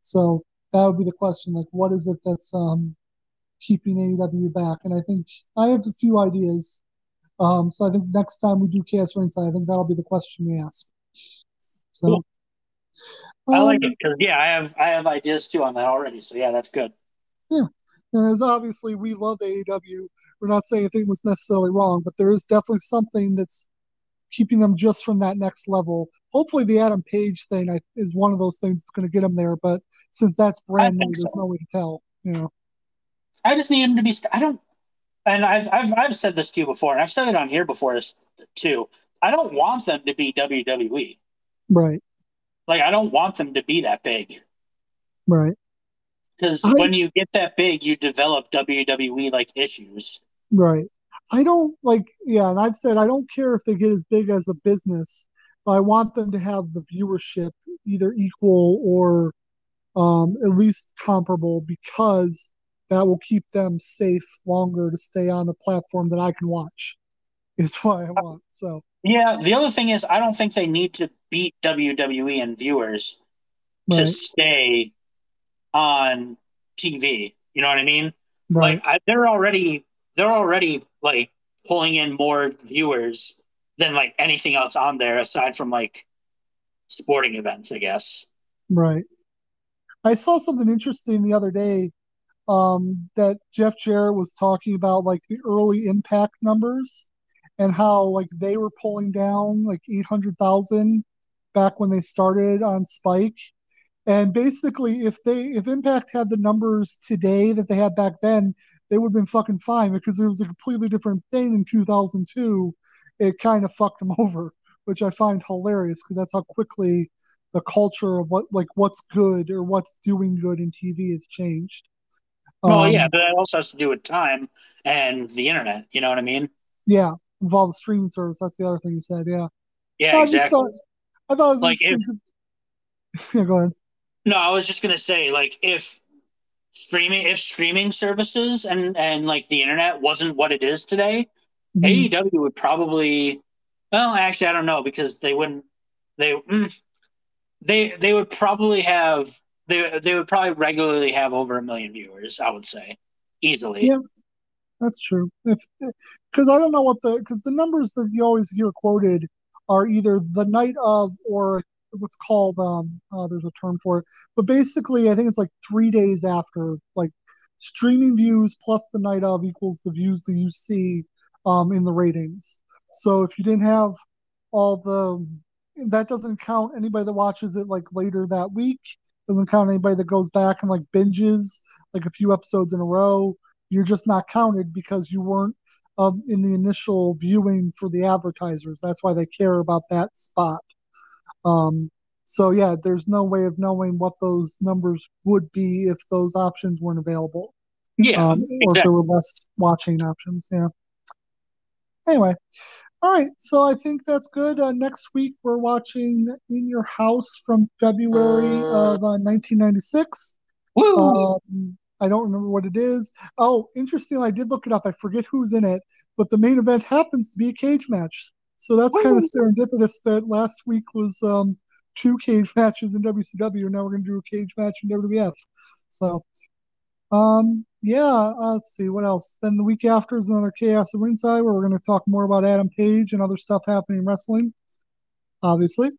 So that would be the question. Like, what is it that's um keeping AEW back. And I think I have a few ideas. Um, so I think next time we do Chaos Ringside, I think that'll be the question we ask. So cool. I um, like it because yeah, I have I have ideas too on that already. So yeah, that's good. Yeah. And as obviously we love AEW, we're not saying anything was necessarily wrong, but there is definitely something that's keeping them just from that next level. Hopefully, the Adam Page thing is one of those things that's going to get them there. But since that's brand new, so. there's no way to tell. You know. I just need him to be. I don't, and I've I've I've said this to you before, and I've said it on here before too. I don't want them to be WWE. Right. Like I don't want them to be that big. Right. Because when you get that big, you develop WWE like issues. Right. I don't like. Yeah, and I've said I don't care if they get as big as a business, but I want them to have the viewership either equal or um, at least comparable because that will keep them safe longer to stay on the platform that I can watch. Is [LAUGHS] what I want. So yeah, the other thing is I don't think they need to beat WWE and viewers right. to stay on TV. You know what I mean? Right. Like I, they're already they're already like pulling in more viewers than like anything else on there aside from like sporting events, I guess. Right. I saw something interesting the other day um, that Jeff Jarrett was talking about, like the early Impact numbers, and how like they were pulling down like 800,000 back when they started on Spike. And basically, if they if Impact had the numbers today that they had back then, they would have been fucking fine because it was a completely different thing in 2002. It kind of fucked them [LAUGHS] over, which I find hilarious because that's how quickly the culture of what like what's good or what's doing good in TV has changed. Well, Um, yeah, but that also has to do with time and the internet. You know what I mean? yeah, involve the streaming service. That's the other thing you said. Yeah, Yeah, No, I exactly. thought I thought it was Like. 'cause- [LAUGHS] yeah, go ahead. No, I was just gonna say, like, if streaming, if streaming services and and like the internet wasn't what it is today, Mhm. AEW would probably. Well, actually, I don't know because they wouldn't. They mm, they they would probably have they they would probably regularly have over a million viewers. I would say easily. Yeah. That's true. Because I don't know what the because the numbers that you always hear quoted are either the night of or what's called um uh, there's a term for it, but basically I think it's like three days after like streaming views plus the night of equals the views that you see um in the ratings. So if you didn't have all the that doesn't count anybody that watches it like later that week. Doesn't count anybody that goes back and like binges like a few episodes in a row you're just not counted because you weren't um, in the initial viewing for the advertisers. That's why they care about that spot. Um, so yeah, there's no way of knowing what those numbers would be if those options weren't available, Yeah, um, or if there were less watching options. Yeah. Anyway, all right. So I think that's good. Uh, next week we're watching In Your House from February of uh, 1996. Um, I don't remember what it is. Oh, interesting. I did look it up. I forget who's in it, but the main event happens to be a cage match. So that's kind of serendipitous that last week was um, two cage matches in WCW, and now we're going to do a cage match in WWF. So, um, yeah, uh, let's see what else. Then the week after is another Chaos at Ringside, where we're going to talk more about Adam Page and other stuff happening in wrestling, obviously.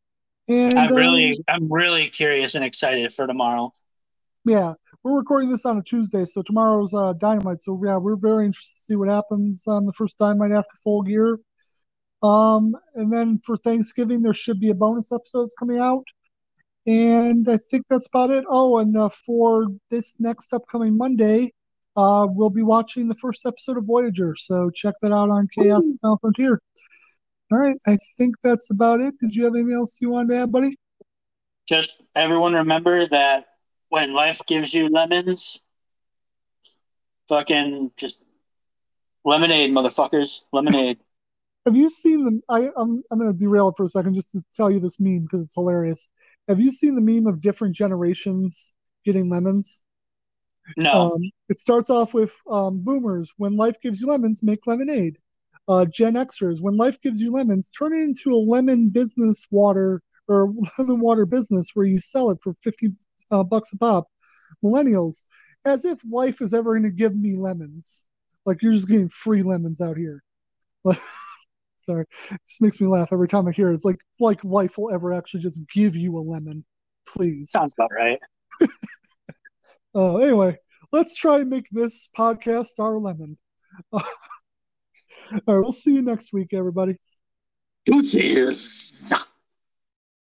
And I'm um, really I'm really curious and excited for tomorrow. Yeah, we're recording this on a Tuesday, so tomorrow's uh, Dynamite. So yeah, we're very interested to see what happens on the first Dynamite after Full Gear. Um, and then for Thanksgiving, there should be a bonus episodes coming out, and I think that's about it. Oh, and uh, for this next upcoming Monday, uh, we'll be watching the first episode of Voyager. So check that out on Chaos Woo. Now Frontier. All right, I think that's about it. Did you have anything else you wanted to add, buddy? Just everyone remember that when life gives you lemons, fucking just lemonade, motherfuckers, lemonade. [LAUGHS] Have you seen the? I, I'm I'm gonna derail it for a second just to tell you this meme because it's hilarious. Have you seen the meme of different generations getting lemons? No, Um, it starts off with um, boomers. When life gives you lemons, make lemonade. Uh, Gen Xers. When life gives you lemons, turn it into a lemon business water or [LAUGHS] lemon water business where you sell it for fifty uh, bucks a pop. Millennials. As if life is ever going to give me lemons. Like you're just getting free lemons out here. [LAUGHS] Sorry, it just makes me laugh every time I hear it. It's like like life will ever actually just give you a lemon, please. sounds about right. [LAUGHS] Uh, anyway, let's try and make this podcast our lemon. [LAUGHS] All right, we'll see you next week, everybody. Deuces.